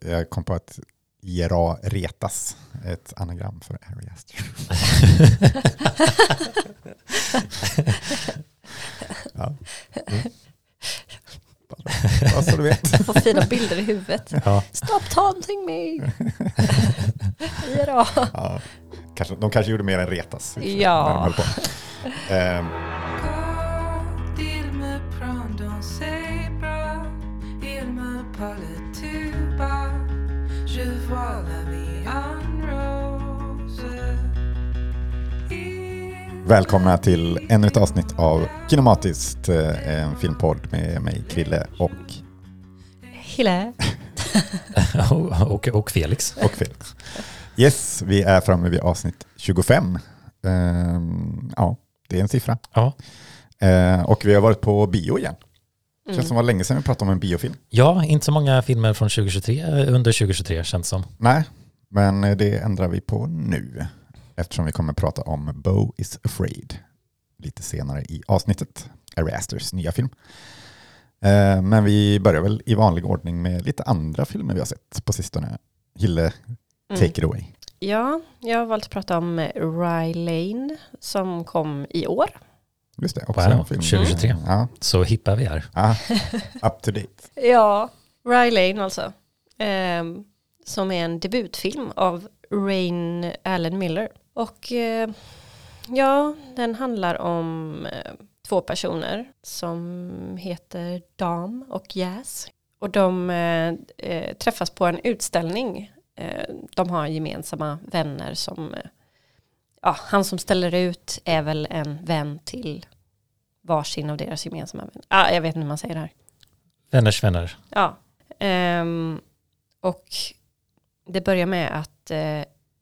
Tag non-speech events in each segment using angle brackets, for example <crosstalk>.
Jag kom på att IRA retas, ett anagram för Ari Aster. <laughs> ja. Mm. Bara så du vet. Jag får fina bilder i huvudet. Ja. Stop taunting me! IRA. Ja. Kanske, de kanske gjorde mer än retas. Ja. Välkomna till ännu ett avsnitt av Kinematiskt, eh, en filmpodd med mig, Krille och, Hille. <laughs> och, och, Felix. och Felix. Yes, vi är framme vid avsnitt 25. Ehm, ja, det är en siffra. Ja. Eh, och vi har varit på bio igen. Känns Mm. som det var länge sedan vi pratade om en biofilm. ja, inte så många filmer från 2023, eh, under 2023 känns som. Nej, men det ändrar vi på nu. Eftersom vi kommer prata om Bo is afraid lite senare i avsnittet. Ari Asters nya film. Eh, Men vi börjar väl i vanlig ordning med lite andra filmer vi har sett på sistone. Hille, take Mm. it away. Ja, jag har valt att prata om Rye Lane som kom i år. Just det, också Wow, en film. 2023. Ja, Så hippa vi är. ja, up to date. <laughs> Ja, Rye Lane alltså. Ehm, som är en debutfilm av Rain Allen Miller. Och eh, ja, den handlar om eh, två personer som heter Dam och Jazz. Och de eh, eh, träffas på en utställning. De har gemensamma vänner som, ja, han som ställer ut är väl en vän till varsin av deras gemensamma vänner. Ah, jag vet inte hur man säger det här. Vänners vänner. Ja. Ehm, och det börjar med att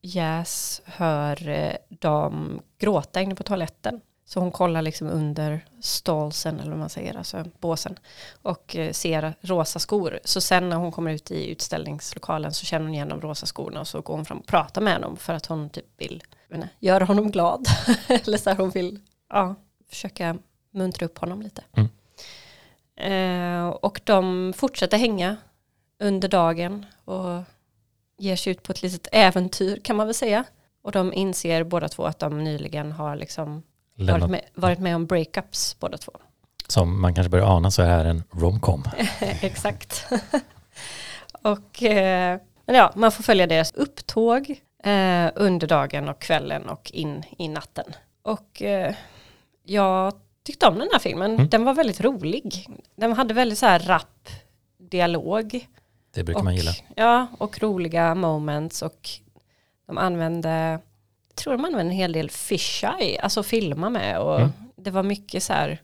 Jazz hör dam gråta inne på toaletten. Så hon kollar liksom under stålsen eller vad man säger, alltså båsen. Och eh, ser rosa skor. Så sen när hon kommer ut i utställningslokalen så känner hon igen de rosa skorna och så går hon fram och pratar med honom för att hon typ vill inte, göra honom glad. <laughs> eller så här hon vill ja, försöka muntra upp honom lite. Mm. Eh, och de fortsätter hänga under dagen och ger sig ut på ett litet äventyr kan man väl säga. Och de inser båda två att de nyligen har liksom varit, med, varit med om breakups båda två. som man kanske börjar ana så är här en romcom. <laughs> Exakt. och eh, men ja, man får följa deras upptåg eh, under dagen och kvällen och in i natten. Och eh, jag tyckte om den här filmen. Mm. Den var väldigt rolig. Den hade väldigt så här rapp dialog. Det brukar och, man gilla. Ja, och roliga moments och de använde, jag tror de använde en hel del fisheye, alltså filma med och Mm. det var mycket så här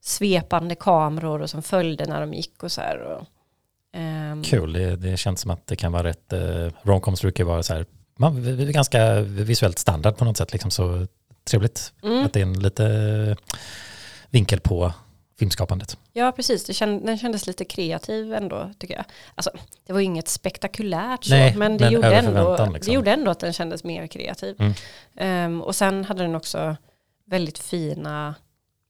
svepande kameror och som följde när de gick och så här. Och, ehm, Kul, det, det känns som att det kan vara rätt, eh, romcoms brukar vara så här, man, vi- vi är ganska visuellt standard på något sätt, liksom så trevligt Mm. att det är en lite vinkel på filmskapandet. Ja, precis. Det känd, den kändes lite kreativ ändå, tycker jag. Alltså, det var ju inget spektakulärt så, Nej, men, det, men gjorde ändå, liksom. det gjorde ändå att den kändes mer kreativ. Mm. Ehm, och sen hade den också väldigt fina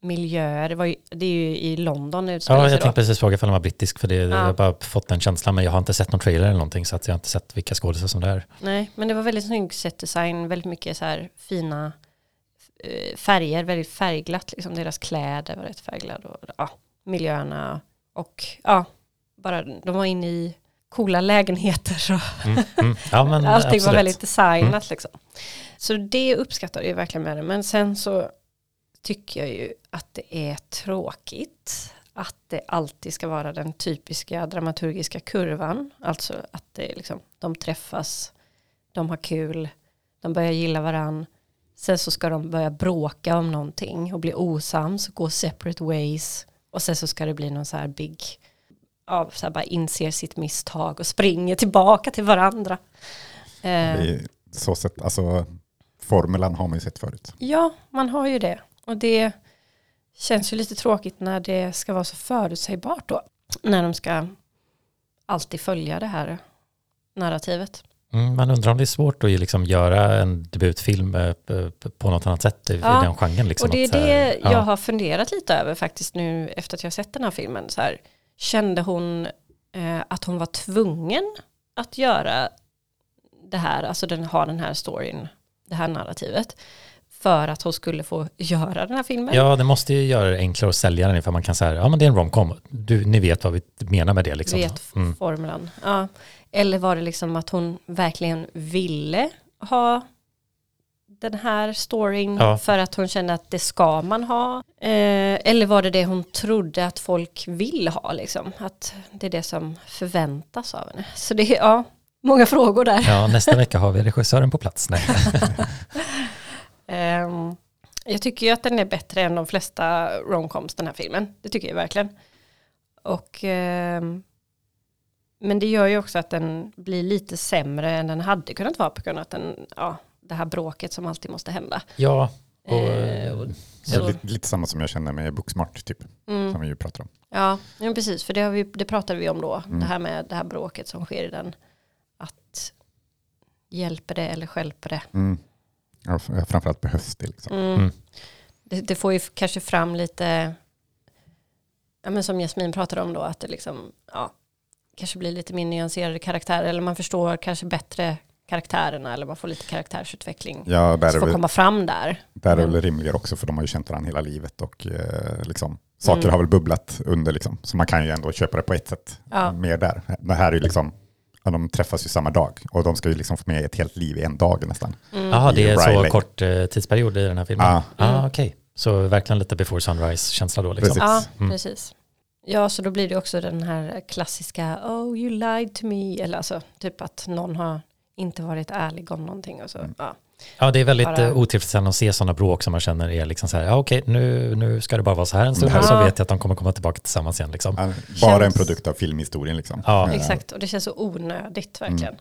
miljöer. Det, var ju, det är ju i London det Ja, jag tänkte precis fråga ifall den var brittisk, för det, jag Ja. har bara fått den känslan, men jag har inte sett någon trailer eller någonting, så att jag har inte sett vilka skådespelare som det är. Nej, men det var väldigt snygg setdesign, väldigt mycket så här fina färger, väldigt färgglatt, liksom deras kläder var rätt färgglada och ja, miljöerna och ja, bara de var inne i coola lägenheter och Mm, mm. Ja, men <laughs> allting absolut. var väldigt designat Mm. liksom. Så det uppskattar jag verkligen med det, men sen så tycker jag ju att det är tråkigt att det alltid ska vara den typiska dramaturgiska kurvan, alltså att det liksom, de träffas, de har kul, de börjar gilla varann, sen så ska de börja bråka om någonting och bli osams, gå separate ways och sen så ska det bli någon så här big, ja, så här bara inser sitt misstag och springer tillbaka till varandra. Eh, Det är så sett, alltså, formulan har man ju sett förut. Ja, man har ju det. Och det känns ju lite tråkigt när det ska vara så förutsägbart då. När de ska alltid följa det här narrativet. Mm, man undrar om det är svårt att liksom göra en debutfilm eh, på något annat sätt i Ja, den genren. Liksom, och det är det ja. jag har funderat lite över faktiskt nu efter att jag sett den här filmen. Så här, kände hon eh, att hon var tvungen att göra det här, alltså den, ha den här storyn, det här narrativet, för att hon skulle få göra den här filmen. Ja, det måste ju göra det enklare att sälja den ifall man kan säga, ja men det är en romcom, du, ni vet vad vi menar med det liksom. vet Mm. formulan. Ja. Eller var det liksom att hon verkligen ville ha den här storyn Ja. för att hon kände att det ska man ha? Eh, eller var det det hon trodde att folk vill ha liksom? Att det är det som förväntas av henne. Så det är, ja, många frågor där. Ja, nästa <laughs> vecka har vi regissören på plats. Nej. <laughs> Ehm, jag tycker ju att den är bättre än de flesta romcoms den här filmen. Det tycker jag verkligen. Och, ehm, men det gör ju också att den blir lite sämre än den hade kunnat vara på grund av att den, ja, det här bråket som alltid måste hända. Ja, och, Eh, Så Så- lite, lite samma som jag känner med Booksmart, typ, Mm. som vi ju pratar om. Ja, ja, precis, för det, har vi, det pratade vi om då. Mm. Det här med det här bråket som sker i den. Att hjälper det eller stjälper det? Mm. Ja, f- framförallt behövs det. Liksom. Mm. Mm. Det, det får ju kanske fram lite, ja, men som Jasmin pratade om då, att det liksom, ja, kanske blir lite mer nyanserade karaktärer, eller man förstår kanske bättre karaktärerna, eller man får lite karaktärsutveckling. Ja, där är, som får väl, komma fram där. där är Men- väl rimligare också, för de har ju känt varandra hela livet och eh, liksom, saker Mm. har väl bubblat under, liksom. så man kan ju ändå köpa det på ett sätt Ja. mer där. Det här är ju liksom, ja, de träffas ju samma dag och de ska ju liksom få med ett helt liv i en dag nästan. Mm. Jaha, det är så Riley. kort eh, tidsperiod i den här filmen? Ja. ah, Mm. okej. Så verkligen lite before sunrise-känsla då liksom. Precis. Ja, Mm. precis. Ja, så då blir det också den här klassiska Oh, you lied to me. Eller alltså, typ att någon har inte varit ärlig om någonting. Och så, Mm. ja. Ja, det är väldigt Bara- eh, otillfredsställande att se sådana bråk som man känner är liksom så här, ja okej, nu, nu ska det bara vara så här en stund, Mm. och så Ja. vet jag att de kommer komma tillbaka tillsammans igen liksom. Bara en Känns- produkt av filmhistorien. Liksom. Ja. Eh, Exakt, och det känns så onödigt verkligen. Mm.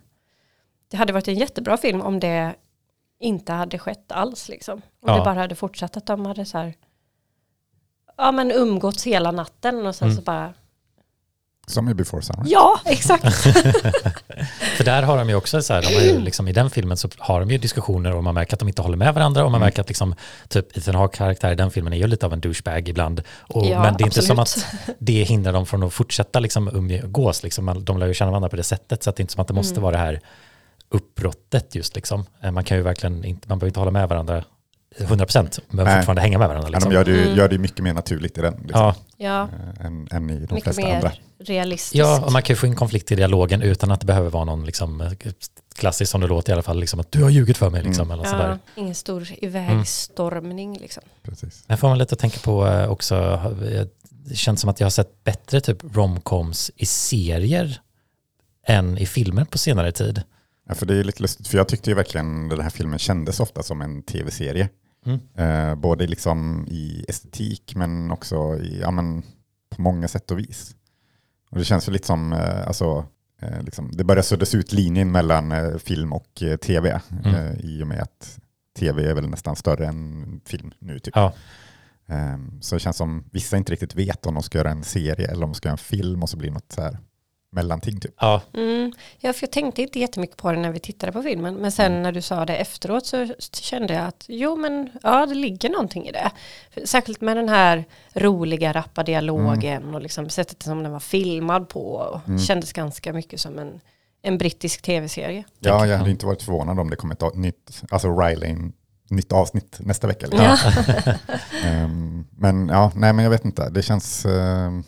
Det hade varit en jättebra film om det inte hade skett alls. Liksom. Om Ja. det bara hade fortsatt att de hade så här, ja men umgåtts hela natten och sen Mm. så bara, Som i Before Sunrise. ja exakt. <laughs> För där har de ju också så här, de har ju liksom, i den filmen så har de ju diskussioner och man märker att de inte håller med varandra och man Mm. märker att liksom, typ Ethan Hawke karaktär i den filmen är ju lite av en douchebag ibland. Och, Ja, men det är inte som absolut. att det hindrar dem från att fortsätta liksom umgås, liksom. Man- de lär ju känna varandra på det sättet så att det är inte som att det måste Mm. vara det här uppbrottet just liksom. Eh, Man kan ju verkligen inte, man behöver inte hålla med varandra 100% men Nej. fortfarande hänga med varandra. Ja, Liksom. de gör det, ju, Mm. gör det ju mycket mer naturligt i den, liksom, Ja, Ja, eh, än, än i de mycket flesta mer andra. realistiskt. ja, och man kan ju få in konflikt i dialogen utan att det behöver vara någon liksom, klassiskt som det låter i alla fall, liksom, att du har ljugit för mig. Liksom, Mm. eller sådär. ja, ingen stor ivägstormning liksom. Precis. Jag får man lite att tänka på eh, också, eh, det känns som att jag har sett bättre typ romcoms i serier än i filmer på senare tid. Ja, för det är lite lustigt, för jag tyckte ju verkligen den här filmen kändes ofta som en tv-serie. Mm. Eh, både liksom i estetik men också i, ja, men på många sätt och vis. Och det känns ju lite som, eh, alltså, eh, liksom, det börjar suddas ut linjen mellan eh, film och eh, tv. Mm. Eh, I och med att tv är väl nästan större än film nu. Typ. Ja. Eh, så det känns som vissa inte riktigt vet om de ska göra en serie eller om de ska göra en film och så blir det något så här mellanting. Typ. Ja, Mm. Ja, för jag tänkte inte jättemycket på det när vi tittade på filmen. Men sen Mm. när du sa det efteråt så kände jag att jo men ja det ligger någonting i det. Särskilt med den här roliga rappa dialogen och liksom sättet som den var filmad på. Och Mm. Kändes ganska mycket som en, en brittisk tv-serie. Ja, jag Ja. hade inte varit förvånad om det kom ett nytt, alltså Riley, nytt avsnitt nästa vecka. Liksom. Ja. <laughs> Ehm, men ja, nej men jag vet inte. Det känns, ehm,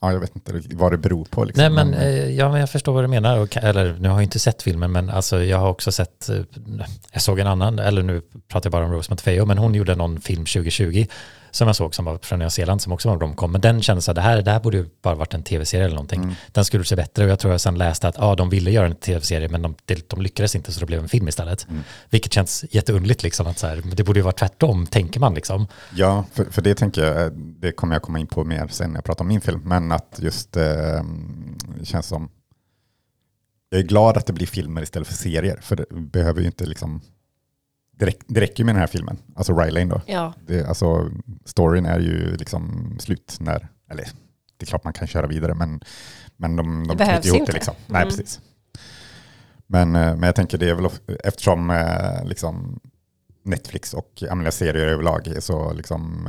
ja jag vet inte vad det beror på. Liksom. Nej men, eh, ja, men jag förstår vad du menar. Och, eller nu har jag inte sett filmen men alltså, jag har också sett, eh, jag såg en annan, eller nu pratar jag bara om Rose Matfeo, men hon gjorde någon film 2020 som jag såg som var från Nya Zeeland som också var en romcom. Men den kändes att det här, det här borde ju bara varit en tv-serie eller någonting. Mm. Den skulle se bättre och jag tror jag sen läste att ja, de ville göra en tv-serie men de, de, de lyckades inte så det blev en film istället. Mm. Vilket känns jätteunderligt liksom att så här, det borde ju vara tvärtom tänker man liksom. Ja, för, för det tänker jag, eh, det kommer jag komma in på mer sen när jag pratar om min film. Men att just, det känns som, jag är glad att det blir filmer istället för serier. För det behöver ju inte liksom, det, det räcker med den här filmen, alltså Riley då. Ja, Det, alltså, storyn är ju liksom slut när, eller det är klart man kan köra vidare men, men de, de knyter ihop inte. det liksom. Nej, Mm. precis. Men, eh, men jag tänker det är väl eftersom eh, liksom Netflix och serier överlag är så liksom,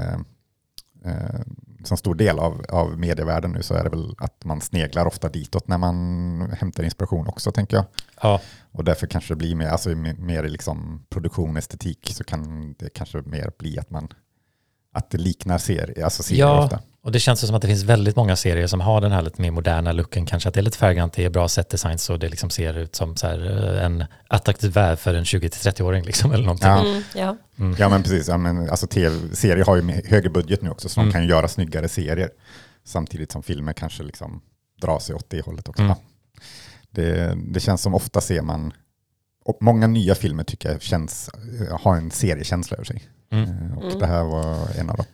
eh, eh, så stor del av, av medievärlden nu så är det väl att man sneglar ofta ditåt när man hämtar inspiration också tänker jag. Ja, Och därför kanske det blir mer, alltså, mer- liksom produktion, estetik så kan det kanske mer bli att man att det liknar serier, alltså serier Ja. ofta. Och det känns som att det finns väldigt många serier som har den här lite mer moderna looken. Kanske att det är lite färggrant, det är bra set design så det liksom ser ut som så här, eh, en attraktiv värld för en 20-30-åring liksom eller någonting. Ja. Mm, ja. Ja men precis, ja, men, alltså, TV serier har ju högre budget nu också så Mm. de kan ju göra snyggare serier. Samtidigt som filmer kanske liksom drar sig åt det hållet också. Mm. Ja. Det, det känns som ofta ser man, och många nya filmer tycker jag känns, eh, har en seriekänsla över sig. Mm. Eh, Och Mm. det här var en av dem.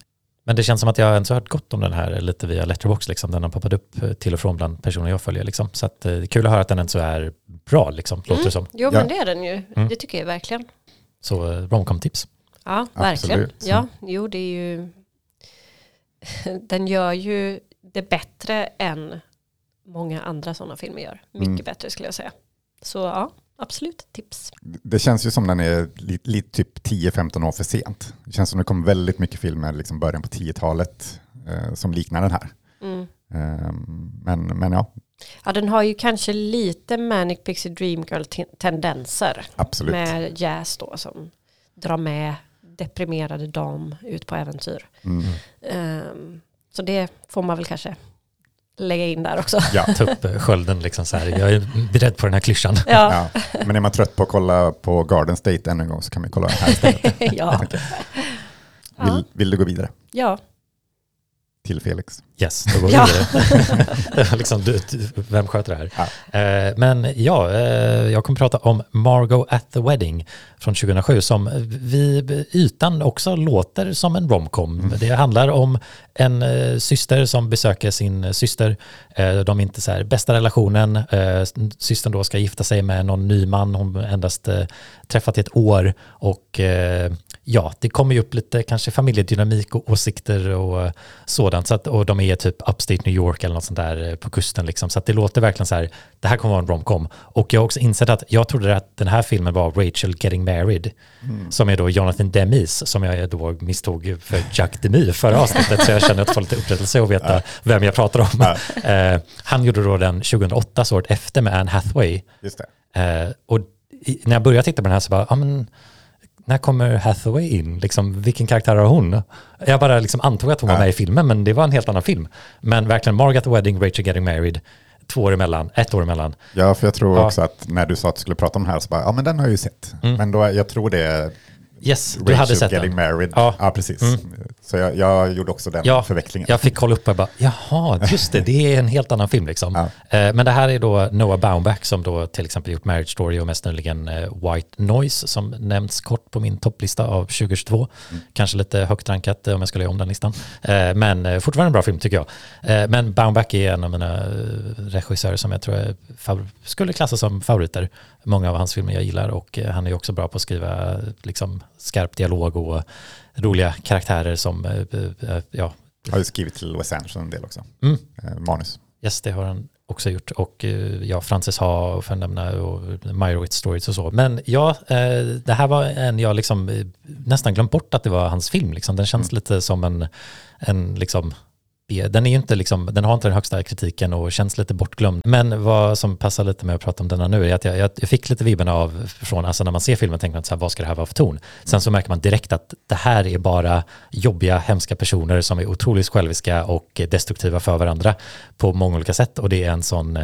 Men det känns som att jag ens har hört gott om den här lite via Letterboxd. Liksom. Den har poppat upp eh, till och från bland personer jag följer. Liksom. Så att, eh, det är kul att höra att den ens så är bra, liksom, låter Mm. det som. Jo Ja. men det är den ju. Mm. Det tycker jag verkligen. Så eh, romcom-tips. Ja, verkligen. Absolut. Ja, jo det är ju... <laughs> Den gör ju det bättre än många andra sådana filmer gör. Mycket Mm. bättre skulle jag säga. Så ja, absolut tips. Det känns ju som den är lite, lite typ 10-15 år för sent. Det känns som det kom väldigt mycket filmer liksom början på 10-talet eh, som liknar den här. Mm. Eh, men, men ja, Ja, den har ju kanske lite Manic Pixie Dream Girl-tendenser. absolut. Med jazz då som drar med deprimerade dam ut på äventyr. Mm. Ehm, så det får man väl kanske lägga in där också. Ja. Ta upp eh, skölden liksom så här. Jag är beredd på den här klyschan. Ja, Ja. Men är man trött på att kolla på Garden State ännu en gång så kan man kolla den här istället. <laughs> ja. Vill, ja. vill du gå vidare ja. Till Felix? Yes, då går vi Ja. vidare. <laughs> Det var liksom, du, du, vem sköter det här? Eh, men ja, eh, jag kommer prata om Margot at the Wedding från 2007 som vid ytan också låter som en romcom. Det handlar om en eh, syster som besöker sin syster. Eh, de är inte så här bästa relationen. Eh, systern då ska gifta sig med någon ny man hon endast eh, träffat i ett år och eh, ja, det kommer ju upp lite kanske familjedynamik och åsikter och sådant. Så att, och de är typ upstate New York eller något sånt där eh, på kusten liksom. Så att det låter verkligen så här, det här kommer vara en romcom. Och jag har också insett att jag trodde att den här filmen var Rachel Getting Married, som är då Jonathan Demis, som jag då misstog för Jack Demy förra avsnittet, så jag känner att jag får lite upprättelse och veta vem jag pratar om. Eh, han gjorde då den 2008, så året efter med Anne Hathaway. Just det. Eh, och i, när jag började titta på den här så bara, ja men när kommer Hathaway in? Liksom, vilken karaktär har hon? Jag bara liksom antog att hon var Ja. med i filmen, men det var en helt annan film. Men verkligen Margaret the Wedding, Rachel Getting Married, två år emellan, ett år emellan. Ja, för jag tror Ja. också att när du sa att du skulle prata om den här så bara, ja men den har jag ju sett. Mm. Men då, jag tror det Yes, du Rachel hade sett Getting den. Married. Ja. Ja, precis. Mm. Så jag, jag gjorde också den Ja, förväxlingen. Jag fick kolla upp och bara, jaha, just det, det är en helt annan film liksom. Ja. Eh, Men det här är då Noah Baumbach som då till exempel gjort Marriage Story och mest nyligen eh, White Noise som nämnts kort på min topplista av 2022. Kanske lite högt rankat eh, om jag skulle göra om den listan. Eh, Men fortfarande en bra film tycker jag. Men Baumbach är en av mina regissörer som jag tror favor- skulle klassas som favoriter. Många av hans filmer jag gillar och eh, han är också bra på att skriva liksom, skarp dialog och roliga karaktärer som eh, eh, ja, har ju skrivit till Wes Anderson en del också. Mm. Manus. Yes, det har han också gjort. Och ja, Frances Ha och för nämna och Meyerowitz Stories och så. Men ja, det här var en jag liksom nästan glömt bort att det var hans film. Liksom. Den känns lite som en, en liksom, den är ju inte liksom, den har inte den högsta kritiken och känns lite bortglömd. Men vad som passar lite med att prata om denna nu är att jag, jag, fick lite vibben av, från, alltså när man ser filmen tänker man så här, vad ska det här vara för ton? Sen så märker man direkt att det här är bara jobbiga, hemska personer som är otroligt själviska och destruktiva för varandra på många olika sätt. Och det är en sån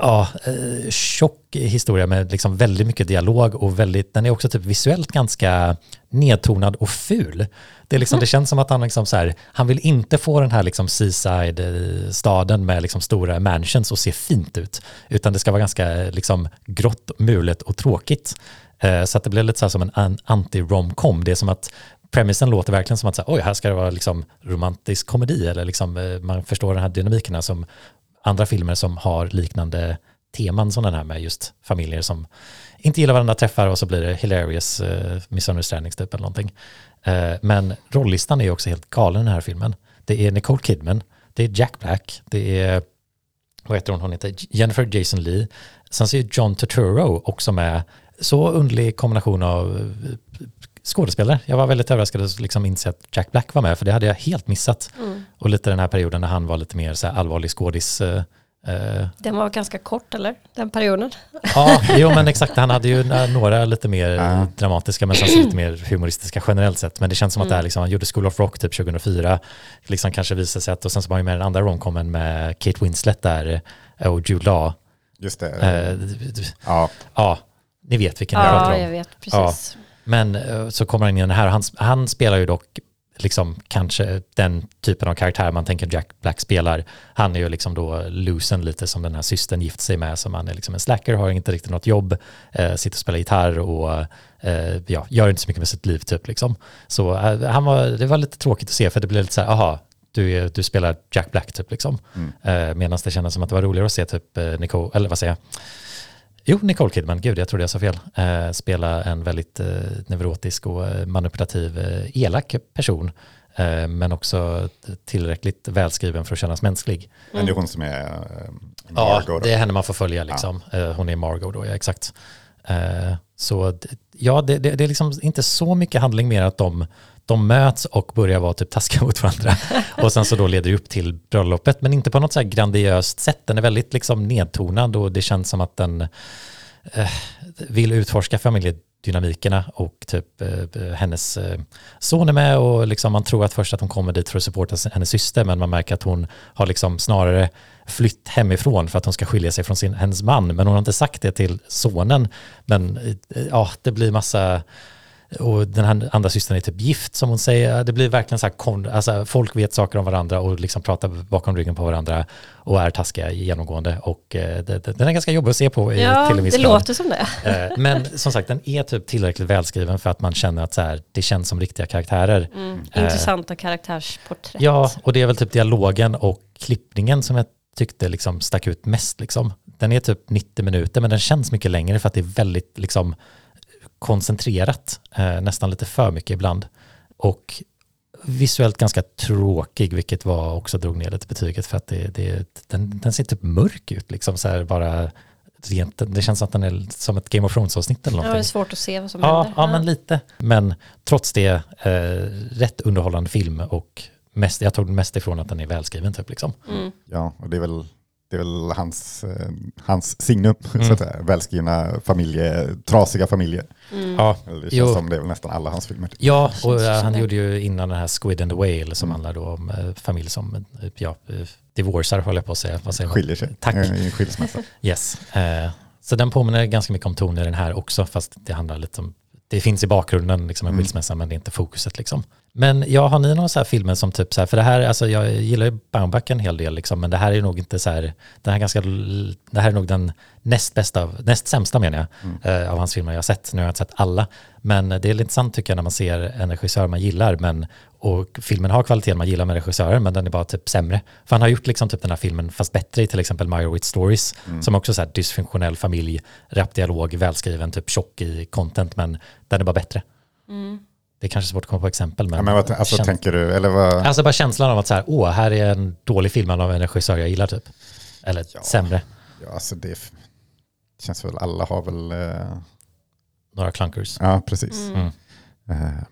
ja, eh, tjock historia med liksom väldigt mycket dialog och väldigt, den är också typ visuellt ganska nedtonad och ful. Det, är liksom, det känns som att han, liksom så här, han vill inte få den här liksom seaside-staden med liksom stora mansions och se fint ut, utan det ska vara ganska liksom grått, mulet och tråkigt. Eh, Så att det blir lite så här som en an- anti-romcom. Det är som att premissen låter verkligen som att så här, oj, här ska det vara liksom romantisk komedi eller liksom, eh, man förstår den här dynamikerna som andra filmer som har liknande teman som den här med just familjer som inte gillar varandra, träffar och så blir det hilarious uh, misunderstandings typ eller någonting. Uh, men rollistan är ju också helt galen i den här filmen. Det är Nicole Kidman, det är Jack Black, det är, vad heter hon, hon heter Jennifer Jason Lee, sen så är John Turturro också med, så underlig kombination av eh, skådespelare. Jag var väldigt överraskad att liksom inse att Jack Black var med, för det hade jag helt missat. Mm. Och lite den här perioden när han var lite mer så här allvarlig skådis. eh, eh, Den var ganska kort eller? Den perioden. Ja, jo men exakt. Han hade ju några lite mer Ja. dramatiska men sen lite mer humoristiska generellt sett. Men det känns som att det här liksom, han gjorde School of Rock typ 2004. Liksom kanske visade sig att, och sen så var han ju med i den andra romcomen med Kate Winslet där eh, och Jude Law. Just det. Eh, ja, ja, ni vet vilken jag pratar Ja, om. jag vet precis. Men eh, så kommer han in i den här han, han spelar ju dock liksom kanske den typen av karaktär man tänker Jack Black spelar. Han är ju liksom då losen lite som den här systern gift sig med som han är liksom en slacker, har inte riktigt något jobb, eh, sitter och spelar gitarr och eh, ja, gör inte så mycket med sitt liv typ liksom. Så eh, han var, det var lite tråkigt att se för det blev lite så här, aha, du, är, du spelar Jack Black typ liksom. Mm. Eh, Medan det kändes som att det var roligare att se typ eh, Nicole, eller vad säger jag, Jo, Nicole Kidman, gud jag trodde jag sa fel. Eh, spela en väldigt eh, neurotisk och eh, manipulativ, eh, elak person. Eh, men också tillräckligt välskriven för att kännas mänsklig. men det är hon som är eh, Ja, Margot. då. det är henne man får följa liksom. Eh, hon är Margot då, ja exakt. Eh, så ja, det, det, det är liksom inte så mycket handling mer att de, de möts och börjar vara typ taskiga <laughs> mot varandra. och sen så då leder det upp till bröllopet, men inte på något så här grandiöst sätt. Den är väldigt liksom nedtonad och det känns som att den eh, vill utforska familjedynamikerna och typ eh, hennes eh, son är med och liksom man tror att först att hon kommer dit för att supporta hennes syster men man märker att hon har liksom snarare flytt hemifrån för att hon ska skilja sig från sin, hennes man men hon har inte sagt det till sonen men eh, ja det blir massa och den här andra systern är typ gift som hon säger. Det blir verkligen så här, alltså folk vet saker om varandra och liksom pratar bakom ryggen på varandra och är taskiga genomgående. Och eh, det, det, den är ganska jobbig att se på i, Ja, till viss det låter som det. Eh, Men som sagt, den är typ tillräckligt välskriven för att man känner att så här, det känns som riktiga karaktärer. Mm. Eh, Intressanta karaktärsporträtt. Ja, och det är väl typ dialogen och klippningen som jag tyckte liksom stack ut mest. Liksom. Den är typ 90 minuter, men den känns mycket längre för att det är väldigt liksom, koncentrerat, eh, nästan lite för mycket ibland. Och visuellt ganska tråkig, vilket var också drog ner lite betyget för att det, det, den, den ser typ mörk ut, liksom så här bara rent, det känns som att den är som ett Game of Thrones-avsnitt eller Ja, det är någonting. svårt att se vad som Ja, händer. ja, men lite. Men trots det, eh, rätt underhållande film och mest, jag tog mest ifrån att den är välskriven typ liksom. Mm. Ja, och det är väl, det är väl hans, eh, hans signum, Mm. så att säga. Välskrivna familje, trasiga familjer. Mm. Ja, Det känns Jo. som det är väl nästan alla hans filmer. ja och eh, han det. gjorde ju innan den här Squid and the Whale som Mm. handlar då om eh, familj som, ja, divorcar håller jag på att säga. Vad säger man? Skiljer sig Tack. i en skilsmässa. <laughs> Yes. Så den påminner ganska mycket om tonen i den här också, fast det handlar lite om, det finns i bakgrunden liksom en Mm. skilsmässa, men det är inte fokuset liksom. Men ja, har ni några så här filmer som typ så här, för det här, alltså jag gillar ju Baumbach en hel del liksom, men det här är nog inte så här, den här är ganska, det här är nog den näst bästa, av, näst sämsta menar jag, Mm. eh, av hans filmer jag har sett. Nu har jag inte sett alla, men det är lite intressant tycker jag när man ser en regissör man gillar, men och filmen har kvaliteten man gillar med regissören, men den är bara typ sämre. För han har gjort liksom typ den här filmen fast bättre i till exempel Meyerowitz Stories, Mm. som också är så här dysfunktionell familj, rapdialog, välskriven, typ tjock i content, men den är bara bättre. Mm. Det är kanske svårt att komma på exempel, men, Ja, men vad, alltså, käns- tänker du, eller vad? alltså bara känslan av att så här, åh, här är en dålig film av en regissör jag gillar typ. Eller Ja. sämre, Ja, alltså det f- känns väl, alla har väl, eh, några clunkers. ja precis. Mm. Mm. Eh,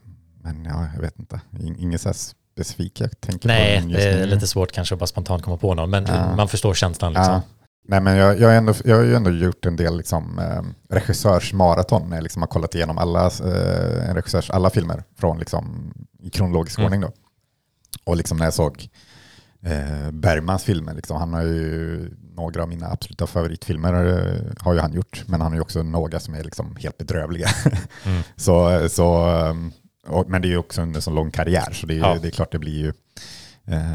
men ja, jag vet inte, In- inget så här specifikt jag tänker Nej, på just det är nu. lite svårt kanske att bara spontant komma på någon, men Ja. man förstår känslan liksom. Ja. Nej, men jag, jag, har ändå, jag har ju ändå gjort en del liksom, eh, regissörsmaraton, när jag liksom har kollat igenom alla, eh, en regissörs alla filmer från, liksom, i kronologisk Mm. ordning. Då. Och liksom när jag såg eh, Bergmans filmer, liksom, han har ju några av mina absoluta favoritfilmer eh, har ju han gjort, men han har ju också några som är liksom helt bedrövliga. <laughs> Mm. så, så, eh, och, men det är ju också en så lång karriär, så det är, Ja. det är klart det blir ju, eh,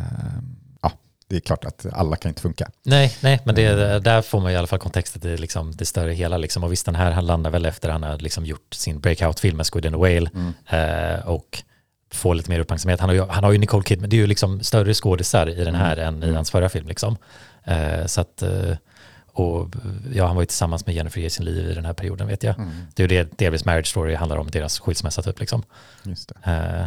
det är klart att alla kan inte funka. Nej, nej, men det, där får man i alla fall kontexten till liksom det större hela. Liksom. Och visst, den här han landar väl efter han har liksom gjort sin breakout-film med Squid and the Whale Mm. eh, och får lite mer uppmärksamhet. Han har ju, han har ju Nicole Kidman, det är ju liksom större skådisar i den här än i Mm. hans förra film. Liksom. Eh, så att, eh, och ja, han var ju tillsammans med Jennifer sin liv i den här perioden vet jag. Mm. Det är ju det delvis Marriage Story handlar om, deras skilsmässa typ. Liksom. Just det. Eh,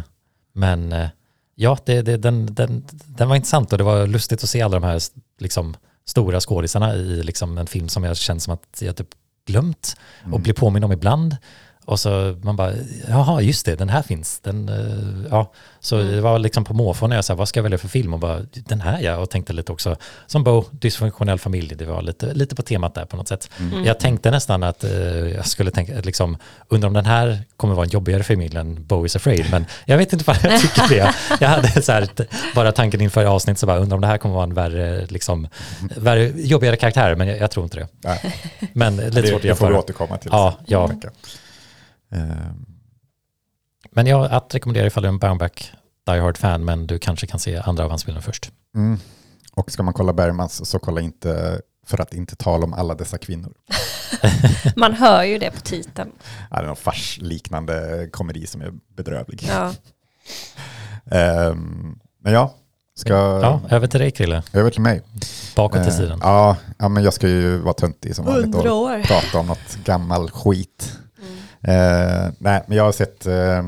men eh, ja, det, det, den, den, den var intressant och det var lustigt att se alla de här liksom, stora skådisarna i liksom, en film som jag känner som att jag typ glömt och Mm. blir påminn om ibland. Och så man bara, jaha just det, den här finns. Den, eh, ja. Så Mm. det var liksom på måfå när jag sa, vad ska jag välja för film? Och bara, den här ja. Och tänkte lite också, som Bo, dysfunktionell familj, det var lite, lite på temat där på något sätt. Mm. Jag tänkte nästan att eh, jag skulle tänka, liksom, undrar om den här kommer vara en jobbigare familj än Bo is afraid. Men jag vet inte vad jag tycker det. Jag hade så här, bara tanken inför avsnitt så bara, undrar om det här kommer vara en värre, liksom, värre, jobbigare karaktär. Men jag, jag tror inte det. Nej, Men lite det, svårt att det får vi jämföra. återkomma till. Ja, ja. Ehm, Men jag att rekommendera ifall du är en Baumbach Die Hard-fan, men du kanske kan se andra av hans filmer först. Mm. Och ska man kolla Bergmans så kolla inte för att inte tala om alla dessa kvinnor. <laughs> Man hör ju det på titeln. Ja, det är någon farsliknande komedi som är bedrövlig. Ja. <laughs> Ehm, men ja, ska Ja, över till dig Krille. över till mig. Bakåt i Eh, tiden. ja, ja, men jag ska ju vara töntig som vanligt och år. prata om något gammal skit. Eh, nej, men jag har sett eh,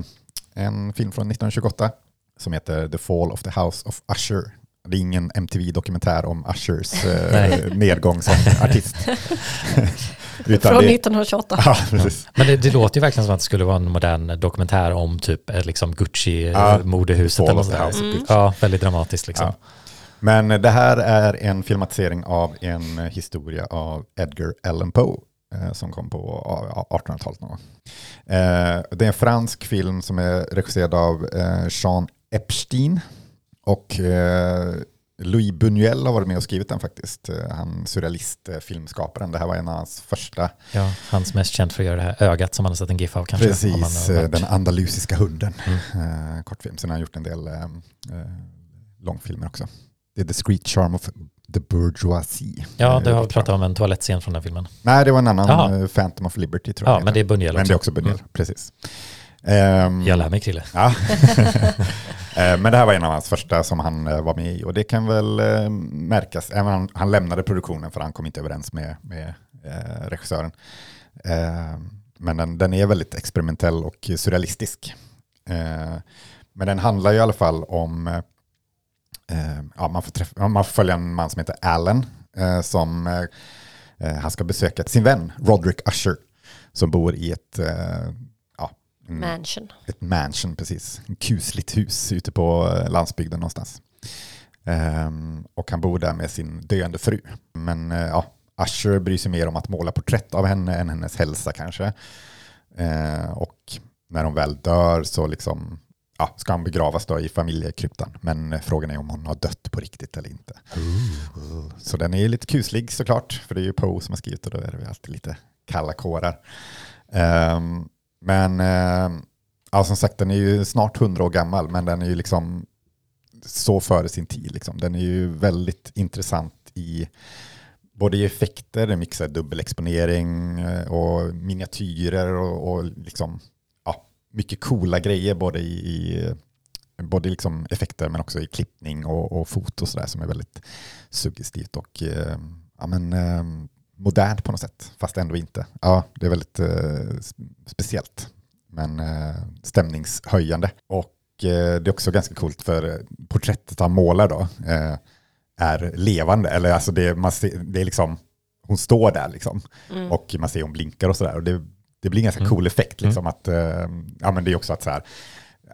en film från 1928 som heter The Fall of the House of Usher. Det är ingen MTV-dokumentär om Ushers eh, <laughs> nedgång som <laughs> artist. <laughs> Utan Från det- 1928. Ja. Men det, det låter ju verkligen som att det skulle vara en modern dokumentär om typ eh, liksom Ja, Gucci-modehuset. Of Mm. Gucci. Ja, väldigt dramatiskt liksom. Ja. Men det här är en filmatisering av en historia av Edgar Allan Poe som kom på ja, 1800-talet någon gång. Eh, Det är en fransk film som är regisserad av eh, Jean Epstein och eh, Louis Buñuel har varit med och skrivit den faktiskt. Eh, Han surrealist-filmskaparen. Det här var en av hans första. Ja, hans mest känt för att göra det här ögat som man har sett en GIF av kanske. Precis, eh, den andalusiska hunden. Mm. Eh, kortfilm. Sen har han gjort en del eh, eh, långfilmer också. Det är The Street Charm of the Bourgeoisie. Ja, Eh, du har rätt pratat om en toalettscen från den filmen. Nej, det var en annan, Jaha. eh, Phantom of Liberty tror jag. Ja, men det är Buñuel men det är också också. Buñuel, Mm. precis. Ehm, Jag lär mig Krille. Ja. <laughs> <laughs> Eh, Men det här var en av hans första som han eh, var med i och det kan väl eh, märkas. Även han, han lämnade produktionen för han kom inte överens med, med eh, regissören. Eh, Men den, den är väldigt experimentell och surrealistisk. Eh, Men den handlar ju i alla fall om, eh, eh, ja, man, får träffa, man får följa en man som heter Alan eh, som eh, eh, han ska besöka sin vän Roderick Usher som bor i ett eh, ja, Mansion. ett mansion precis. En kusligt hus ute på eh, landsbygden någonstans. Ehm, och han bor där med sin döende fru. Men eh, ja, Usher bryr sig mer om att måla porträtt av henne än hennes hälsa kanske. Eh, och när hon väl dör så liksom, ja, ska han begravas då i familjekryptan. Men eh, frågan är om hon har dött på riktigt eller inte. Så den är ju lite kuslig såklart, för det är ju Poe som har skrivit och då är det alltid lite kalla kårar. Ehm, men eh, ja, som sagt, den är ju snart hundra år gammal, men den är ju liksom så före sin tid. Liksom. Den är ju väldigt intressant i både i effekter, den mixar dubbelexponering eh, och miniatyrer och, och liksom, mycket coola grejer både i, i både liksom effekter men också i klippning och, och foto och sådär som är väldigt suggestivt och eh, ja, men, eh, modernt på något sätt, fast ändå inte. Ja, det är väldigt eh, sp- speciellt, men eh, stämningshöjande. Och eh, det är också ganska coolt för porträttet han målar då eh, är levande, eller alltså det, man ser, det är liksom, hon står där liksom Mm. och man ser hon blinkar och sådär. Och det, det blir en ganska Mm. cool effekt liksom att, eh, ja men det är också att så här,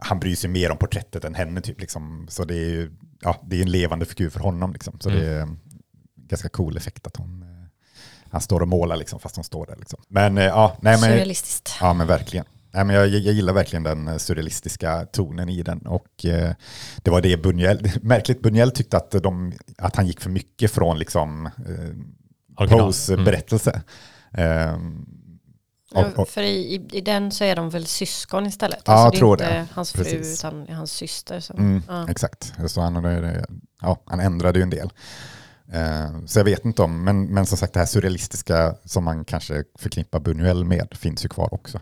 han bryr sig mer om porträttet än henne typ liksom. Så det är ju, ja det är en levande figur för honom liksom. Så det är en ganska cool effekt att hon, eh, han står och målar liksom fast hon står där liksom. Men eh, ja, nej men, Surrealistiskt. ja men verkligen. Nej, men jag, jag gillar verkligen den eh, surrealistiska tonen i den och eh, det var det Buñuel, <laughs> märkligt Buñuel tyckte att, de, att han gick för mycket från liksom eh. Poes Mm. berättelse. Och, och, För i, i, i den så är de väl syskon istället? Ja, alltså, det är tror inte det. hans fru Precis. utan är hans syster. Som, mm, ja. Exakt, så han, ja, han ändrade ju en del. Eh, så jag vet inte om, men, men som sagt det här surrealistiska som man kanske förknippar Buñuel med finns ju kvar också.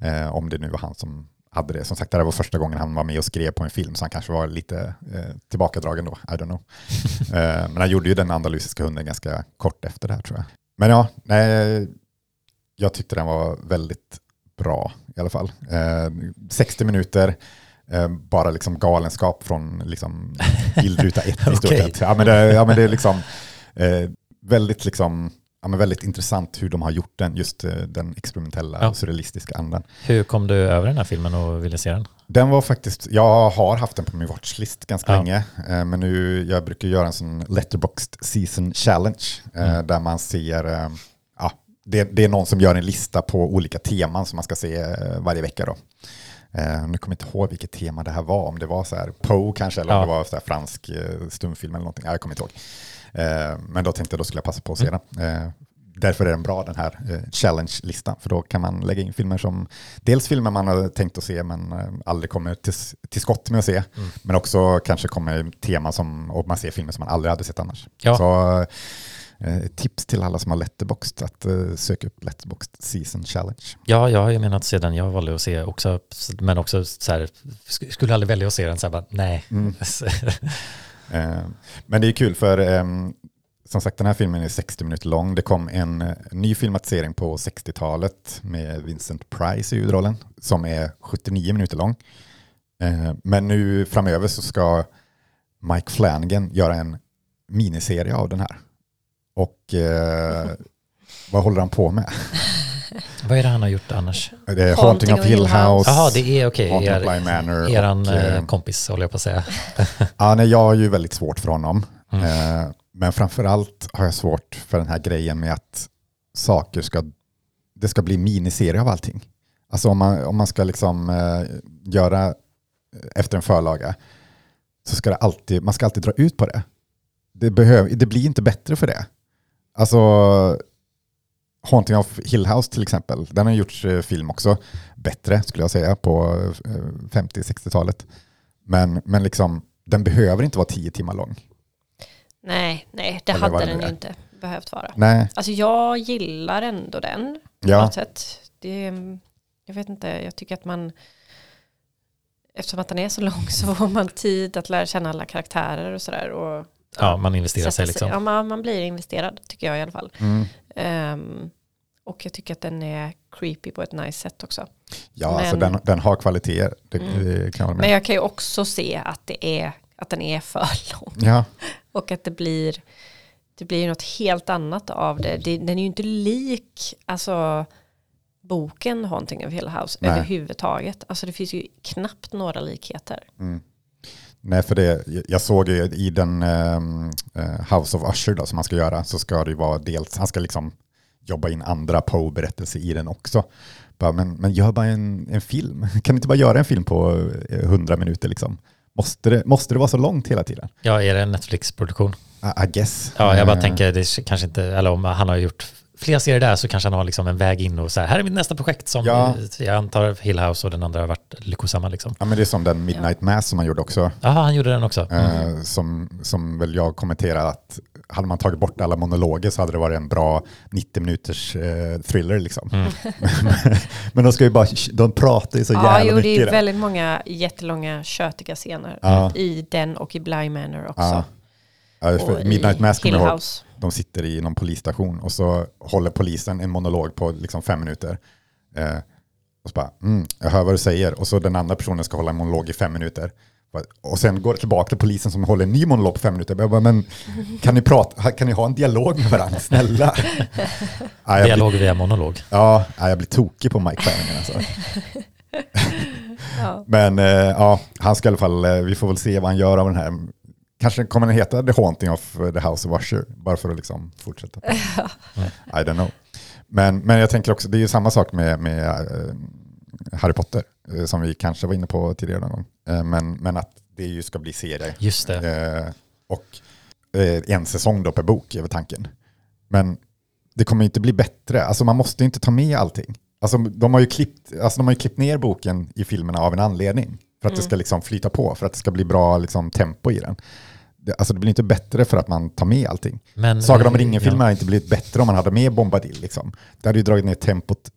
Eh, om det nu var han som hade det. Som sagt, det här var första gången han var med och skrev på en film, så han kanske var lite eh, tillbakadragen då. I don't know. <laughs> eh, men han gjorde ju den andalusiska hunden ganska kort efter det här tror jag. Men ja, nej, jag tyckte den var väldigt bra i alla fall. Eh, 60 minuter, eh, bara liksom galenskap från liksom bildruta ett <laughs> i stort sett. Ja, men det, ja, men det är liksom eh, väldigt liksom ja, men väldigt intressant hur de har gjort den, just eh, den experimentella Ja. och surrealistiska andan. Hur kom du över den här filmen och ville se den? Den var faktiskt, jag har haft den på min watchlist ganska Ja. länge, eh, men nu, jag brukar göra en sån letterboxd season challenge, eh, Mm. där man ser, det, det är någon som gör en lista på olika teman som man ska se eh, varje vecka då. Eh, nu kommer jag inte ihåg vilket tema det här var, om det var så här Poe kanske, eller om Ja. det var så fransk eh, stumfilm eller någonting, ja, jag kommer inte ihåg. Eh, men då tänkte jag, då skulle jag passa på att se Mm. den. Eh, därför är den bra den här eh, challenge-listan, för då kan man lägga in filmer som, dels filmer man har tänkt att se men eh, aldrig kommer till, till skott med att se, Mm. men också kanske kommer teman som, och man ser filmer som man aldrig hade sett annars. Ja. Så tips till alla som har Letterboxd att eh, söka upp Letterboxd Season Challenge. Ja, jag har ju menat att se den. Jag valde att se också, men också så här, sk- skulle aldrig välja att se den så här bara, nej. Mm. <laughs> <laughs> Eh, Men det är kul för ehm, som sagt den här filmen är 60 minuter lång. Det kom en eh, ny filmatisering på 60-talet med Vincent Price i huvudrollen som är 79 minuter lång. Eh, Men nu framöver så ska Mike Flanagan göra en miniserie av den här. Och eh, vad håller han på med? <laughs> Vad är det han har gjort annars? Det är Haunting of Hill House. Jaha, det är okej. Of Er, Bly Manor. eran och, eh, eh, kompis håller jag på att säga. <laughs> Ja, nej, jag har ju väldigt svårt för honom. Mm. Eh, men framförallt har jag svårt för den här grejen med att saker ska, det ska bli miniserie av allting. Alltså om man, om man ska liksom eh, göra efter en förlaga så ska det alltid, man ska alltid dra ut på det. Det, behöv, det blir inte bättre för det. Alltså Haunting of Hill House till exempel, den har gjorts eh, film också. Bättre skulle jag säga på eh, 50-60-talet. Men, men liksom, den behöver inte vara tio timmar lång. Nej, nej, det Eller hade den ju inte behövt vara. Nej, Alltså jag gillar ändå den på ja, något sätt. Det, jag vet inte, jag tycker att man eftersom att den är så lång <laughs> så får man tid att lära känna alla karaktärer och sådär. Och Ja, man investerar sig liksom. Ja, man, man blir investerad tycker jag i alla fall. mm. Ehm, och jag tycker att den är creepy på ett nice sätt också. ja alltså Men- den, den har kvaliteter. Det, Mm. det kan jag Men jag kan ju också se att, det är, att den är för <laughs> lång. Ja, Och att det blir, det blir något helt annat av det. det. Den är ju inte lik alltså, boken Haunting of Hill House Nej. överhuvudtaget. Alltså det finns ju knappt några likheter. mm. Nej, för det, jag såg ju i den ehm, eh, House of Usher då, som man ska göra så ska det ju vara dels, han ska liksom jobba in andra Poe-berättelser i den också. Bara, men, men gör bara en, en film. <laughs> Kan inte bara göra en film på eh, 100 minuter liksom? Måste det, måste det vara så långt hela tiden? Ja, är det en Netflix-produktion? I, I guess. Ja, jag bara Eh, tänker, det kanske inte, eller om han har gjort fler serier där så kanske han har liksom en väg in och så här, här är mitt nästa projekt som Ja. jag antar Hill House och den andra har varit lyckosamma liksom. Ja, men det är som den Midnight Mass som man gjorde också. Jaha, han gjorde den också. Mm. Eh, som, som väl jag kommenterade att hade man tagit bort alla monologer så hade det varit en bra 90 minuters eh, thriller. Liksom. Mm. <laughs> Men de ska ju bara, de pratar ju så Ja, jävla jo, mycket det är den. väldigt många jättelånga tkötiga scener Ja. i den och i Bly Manor också. Ja. Ja, för Och Midnight i Mass kommer jag ihåg. De sitter i någon polisstation och så håller polisen en monolog på liksom fem minuter. Eh, och så bara, mm, jag hör vad du säger. Och så den andra personen ska hålla en monolog i fem minuter. Och sen går det tillbaka till polisen som håller en ny monolog på fem minuter. Jag bara, men kan ni, prata, kan ni ha en dialog med varandra? Snälla. <laughs> ja, jag blir, Dialog via monolog. ja, ja, jag blir tokig på Mike Flanagan. Alltså. <laughs> Ja. <laughs> Men eh, ja, han ska i alla fall, eh, vi får väl se vad han gör av den här. Kanske kommer den heta The Haunting of the House of Usher, bara för att liksom fortsätta. <laughs> I don't know. Men, men jag tänker också, det är ju samma sak med, med eh, Harry Potter, eh, som vi kanske var inne på tidigare någon gång. Eh, men, men att det ju ska bli serie. Just det. Och en säsong då per bok är väl tanken. Men det kommer inte bli bättre. Alltså man måste inte ta med allting. Alltså de har ju klippt, alltså de har ju klippt ner boken i filmerna av en anledning. För att det ska liksom flyta på, för att det ska bli bra liksom, tempo i den. Det, alltså det blir inte bättre för att man tar med allting. Men, Sagan om eh, ringen-filmerna ja. hade inte blivit bättre om man hade med Bombadil. Liksom. Det hade ju dragit ner tempot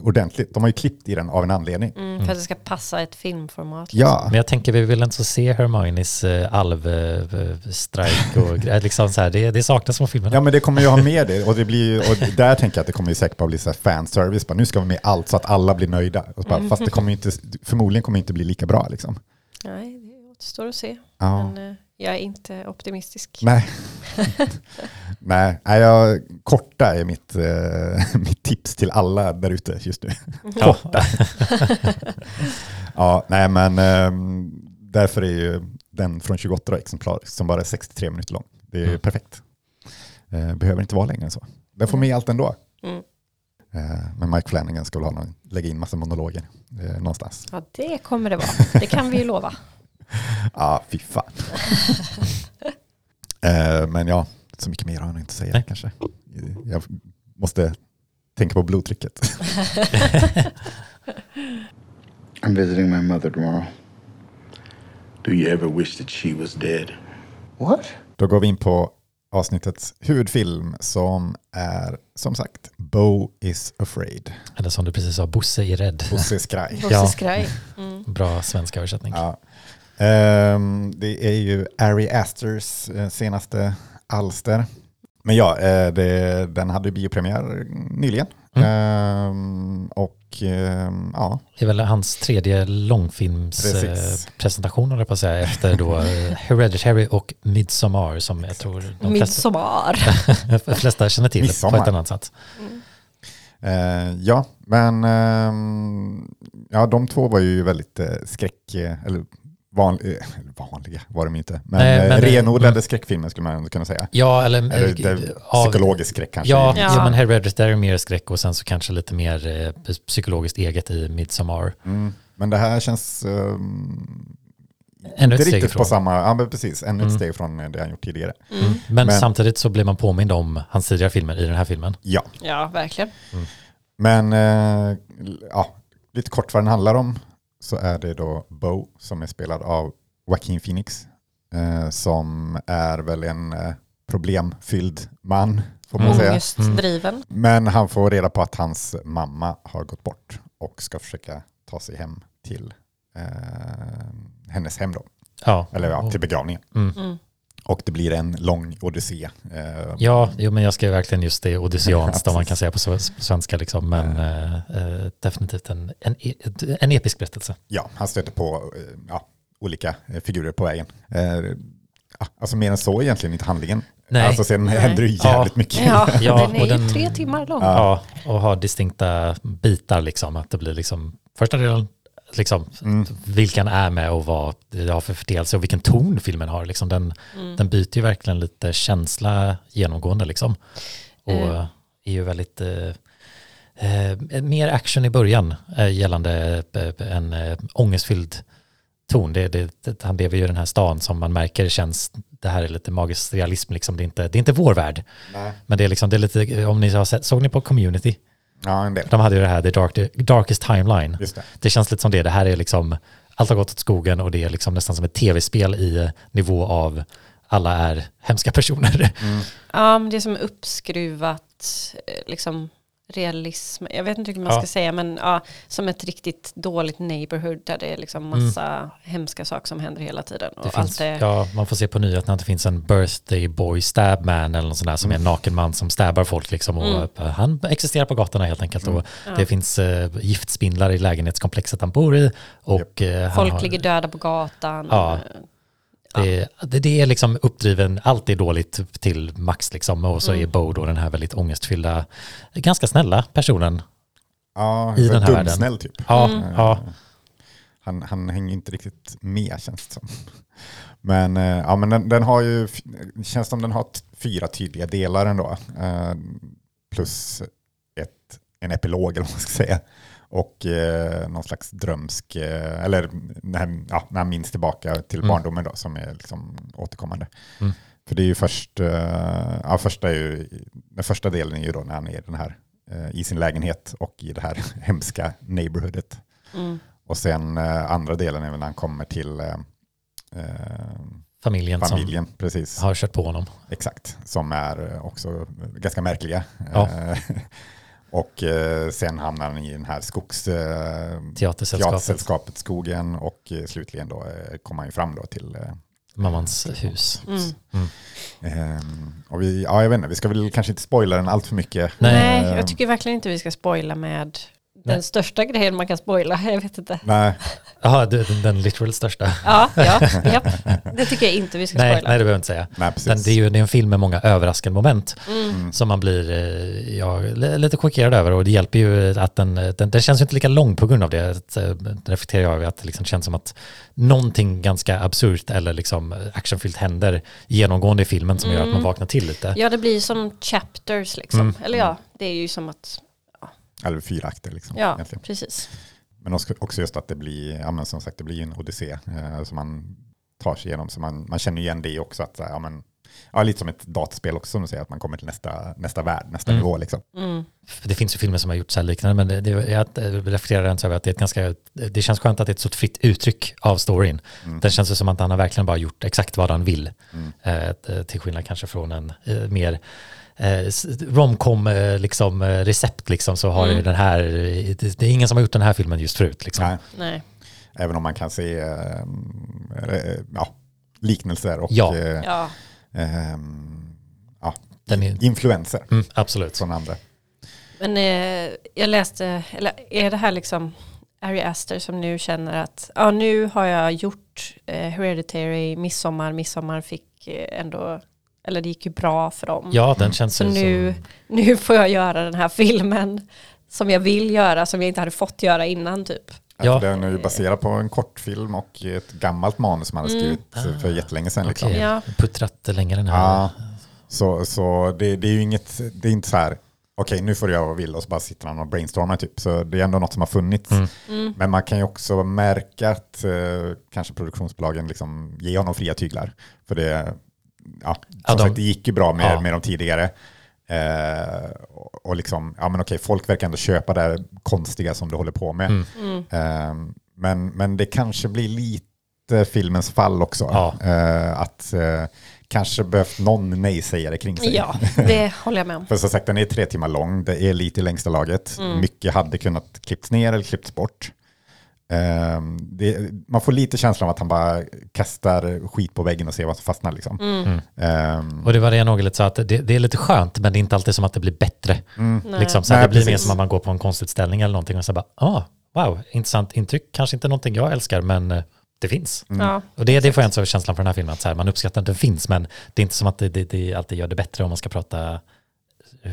ordentligt. De har ju klippt i den av en anledning. Mm, för att det ska passa ett filmformat. Ja, Men jag tänker vi vill inte så se Hermiones uh, alvstrike och <laughs> grejer. liksom så här, det, det saknas från filmerna. Ja men det kommer ju ha med det och, det blir ju, och där tänker jag att det kommer ju säkert bara bli så här fanservice. Bara, nu ska vi med allt så att alla blir nöjda. Bara, Fast det kommer ju inte, förmodligen kommer det inte bli lika bra. Liksom. Nej, det återstår att se. Ja. Men eh, jag är inte optimistisk. Nej. <laughs> Nej, nej jag, korta är mitt, eh, <laughs> mitt tips till alla där ute just nu. Ja. <laughs> Ja, nej men ehm, därför är ju den från 28 exemplar som bara är 63 minuter lång. Det är Mm. perfekt. Eh, behöver inte vara längre än så. Den får med allt ändå. Mm. Eh, men Mike Flanagan ska väl ha någon, lägga in massa monologer eh, någonstans. Ja, det kommer det vara. Det kan vi ju lova. <laughs> Ja, fy fan. <laughs> eh, men ja, så mycket mer har jag inte att säga Nej. kanske. Jag måste tänka på blodtrycket. <laughs> I'm visiting my mother tomorrow. Do you ever wish that she was dead? What? Då går vi in på avsnittets huvudfilm som är som sagt Bo is afraid. Eller som du precis sa, Bosse är rädd. Bosse Skraj. Bosse. Skraj. Mm. Bra svensk översättning. Ja. Ehm, det är ju Ari Asters eh, senaste alster. Men ja, eh, det, den hade biopremiär nyligen. Mm. Ehm, och ehm, ja, Det är väl hans tredje långfilmspresentation, på att säga, efter då eh, Hereditary och Midsommar som jag tror de flesta, Midsommar. <laughs> flesta känner till Midsommar. på ett annat sätt. Eh, ja, men ehm, ja, de två var ju väldigt eh, skräck, eh, eller van, eh, <laughs> vanliga var de inte, men, Nej, eh, men- renodlade mm. skräckfilmer skulle man kunna säga. Ja, eller, Eller, eh, det, av- psykologisk skräck kanske. Ja, Ja. ja. men Hereditary är mer skräck och sen så kanske lite mer eh, psykologiskt eget i Midsommar. Mm. Men det här känns ehm, Ännu inte ett steg riktigt ifrån. på samma, ja men precis, ännu ett Mm. steg från eh, det han gjort tidigare. Mm. Men, Men- samtidigt så blir man påmind om hans tidigare filmer i den här filmen. Ja, Ja, verkligen. men eh, ja, lite kort vad den handlar om så är det då Bo som är spelad av Joaquin Phoenix eh, som är väl en eh, problemfylld man får man Mm. säga. Ångestdriven. Men han får reda på att hans mamma har gått bort och ska försöka ta sig hem till eh, hennes hem då. Ja, Eller ja, till begravningen. Mm. Och det blir en lång odyssé. Eh, Ja, jo, men jag skrev verkligen just det odysseanskt <laughs> om man kan säga på sv- svenska. Liksom, men eh, eh, definitivt en, en, e- en episk berättelse. Ja, han stöter på eh, ja, olika figurer på vägen. Eh, ja, alltså mer än så egentligen inte handlingen. Nej. Alltså sen Nej. händer det ju jävligt Ja. mycket. Ja, <laughs> Ja, den är och ju den- tre timmar lång. Ja. Och ha distinkta bitar liksom. Att det blir liksom första delen, liksom Mm. vilken är med och vad det har för fördelelse och vilken ton filmen har. Liksom. Den, Mm. den byter ju verkligen lite känsla genomgående liksom. Och Eh. är ju väldigt eh, eh, mer action i början eh, gällande eh, en eh, ångestfylld ton. Det, det, han lever ju i den här stan som man märker känns, det här är lite magisk realism, liksom. det, är inte, det är inte vår värld. Nej. Men det är liksom, det är lite, om ni har sett, såg ni på Community? Ja, en del. De hade ju det här, the, dark, the darkest timeline. Just det. Det känns lite som det, det här är liksom, allt har gått åt skogen och det är liksom nästan som ett tv-spel i nivå av alla är hemska personer. Ja, men det är som uppskruvat eh, liksom realism. Jag vet inte hur man Ja. ska säga, men ja, som ett riktigt dåligt neighborhood där det är liksom massa hemska saker som händer hela tiden. Och Mm. Det allt finns, det, ja, man får se på nyheterna att det finns en birthday boy stab man eller något sånt där som är en naken man som stabbar folk liksom och Mm. eh, han existerar på gatorna helt enkelt och Ja. det finns eh, giftspindlar i lägenhetskomplexet han bor i och eh, han Folk har, ligger döda på gatan. Ja. Det, det, det är liksom uppdriven, allt är dåligt till max liksom och så är Mm. Bo då den här väldigt ångestfyllda, ganska snälla personen. Ja, I den här världen. dumsnäll typ. Ja, Mm. ja. Han, han hänger inte riktigt med känns det som. Men, eh, ja, men den, den har ju, känns som den har fyra tydliga delar ändå. Eh, plus ett, en epilog eller vad man ska säga. Och eh, någon slags drömsk, eh, eller när, ja, när han minns tillbaka till Mm. barndomen då, som är liksom återkommande. Mm. För det är ju först, eh, ja, första är ju, den första delen är ju då när han är i den här, eh, i sin lägenhet och i det här <laughs> hemska neighborhoodet. Mm. Och sen eh, andra delen är väl när han kommer till eh, eh, Familjen, familjen, precis. som har kört på honom. Exakt, som är också ganska märkliga. Ja. <laughs> Och eh, sen hamnar han i den här skogs... Eh, Teatersällskapet, teatersällskapet Skogen och eh, slutligen då eh, kommer han ju fram då till... Mammans hus. Mm. ehm, och vi, ja, jag vet inte, vi ska väl kanske inte spoila den allt för mycket. Nej. Jag tycker verkligen inte vi ska spoila med Den största grejen man kan spoila, <laughs> jag vet inte. Nej, Jaha, den, den literal största. Ja, ja, japp. Det tycker jag inte vi ska Nej, spoila. nej, det behöver jag inte säga. nej. Den, det är ju det är en film med många överraskande moment Mm. som man blir eh, ja, li- lite chockerad över och det hjälper ju att den, den, den känns ju inte lika lång på grund av det. Att, eh, Det reflekterar jag över att det liksom känns som att någonting ganska absurt eller liksom actionfyllt händer genomgående i filmen som gör att man vaknar till lite. Ja, det blir som chapters liksom. Mm. Eller ja, det är ju som att, Eller fyra akter liksom. ja, egentligen. precis. Men också, just att det blir, ja, men som sagt, det blir en odyssé eh, som man tar sig igenom. Så man, man känner igen det också, att, ja, men, ja, lite som ett dataspel också, som du säger, att man kommer till nästa, nästa värld, nästa Mm. nivå. Liksom. Mm. För Det finns ju filmer som har gjort så här liknande, men det, det, jag reflekterar inte över att det är ett ganska, det känns skönt att det är ett så fritt uttryck av storyn. Mm. Den känns som att han har verkligen bara gjort exakt vad han vill. Mm. Eh, till skillnad kanske från en eh, mer eh, romcom eh, liksom, eh, recept liksom, så har Mm. ju den här, eh, det, det är ingen som har gjort den här filmen just förut. Liksom. Nej, Nej. även om man kan se eh, eh, ja, liknelser och Ja. eh, Ja. ehm, ja, är, influenser mm, absolut. från andra. Men eh, jag läste, eller är det här liksom Ari Aster som nu känner att ja, nu har jag gjort eh, Hereditary, Midsommar, Midsommar fick eh, ändå, eller det gick ju bra för dem. Ja, den känns Så nu, som, nu får jag göra den här filmen som jag vill göra, som jag inte hade fått göra innan typ. Ja. Den är ju baserad på en kortfilm och ett gammalt manus man hade skrivit Mm. för jättelänge sedan. Liksom. okej, Ja. puttrat länge den här. Ja, så, så det, det är ju inget, det är inte så här, okej nu får du göra vad du vill och så bara sitter han och brainstormar typ. Så det är ändå något som har funnits. Mm. Men man kan ju också märka att eh, kanske produktionsbolagen liksom ger honom fria tyglar. För det, ja, som Ja, de- sagt, det gick ju bra med, Ja. med de tidigare. Eh, och, och liksom, ja men okej, folk verkar ändå köpa det här konstiga som du håller på med. Mm. Eh, men, men det kanske blir lite filmens fall också. Ja. Eh, att eh, kanske behövt någon nej-sägare kring sig. Ja, det håller jag med om. <laughs> För som sagt, den är tre timmar lång, det är lite i längsta laget. Mm. Mycket hade kunnat klippts ner eller klippts bort. Ehm, det, man får lite känslan av att han bara kastar skit på väggen och ser vad som fastnar. Liksom. Mm. Ehm, Och det var det jag nog lite så att det, det är lite skönt, men det är inte alltid som att det blir bättre. mm. Liksom, så Nej, det blir mer precis. som att man går på en konstutställning eller någonting och så bara, ah, wow, intressant intryck, kanske inte någonting jag älskar, men eh, det finns. Ja, Och det, det får jag inte så känslan för den här filmen, att så här, man uppskattar att den finns, men det är inte som att det, det, det alltid gör det bättre om man ska prata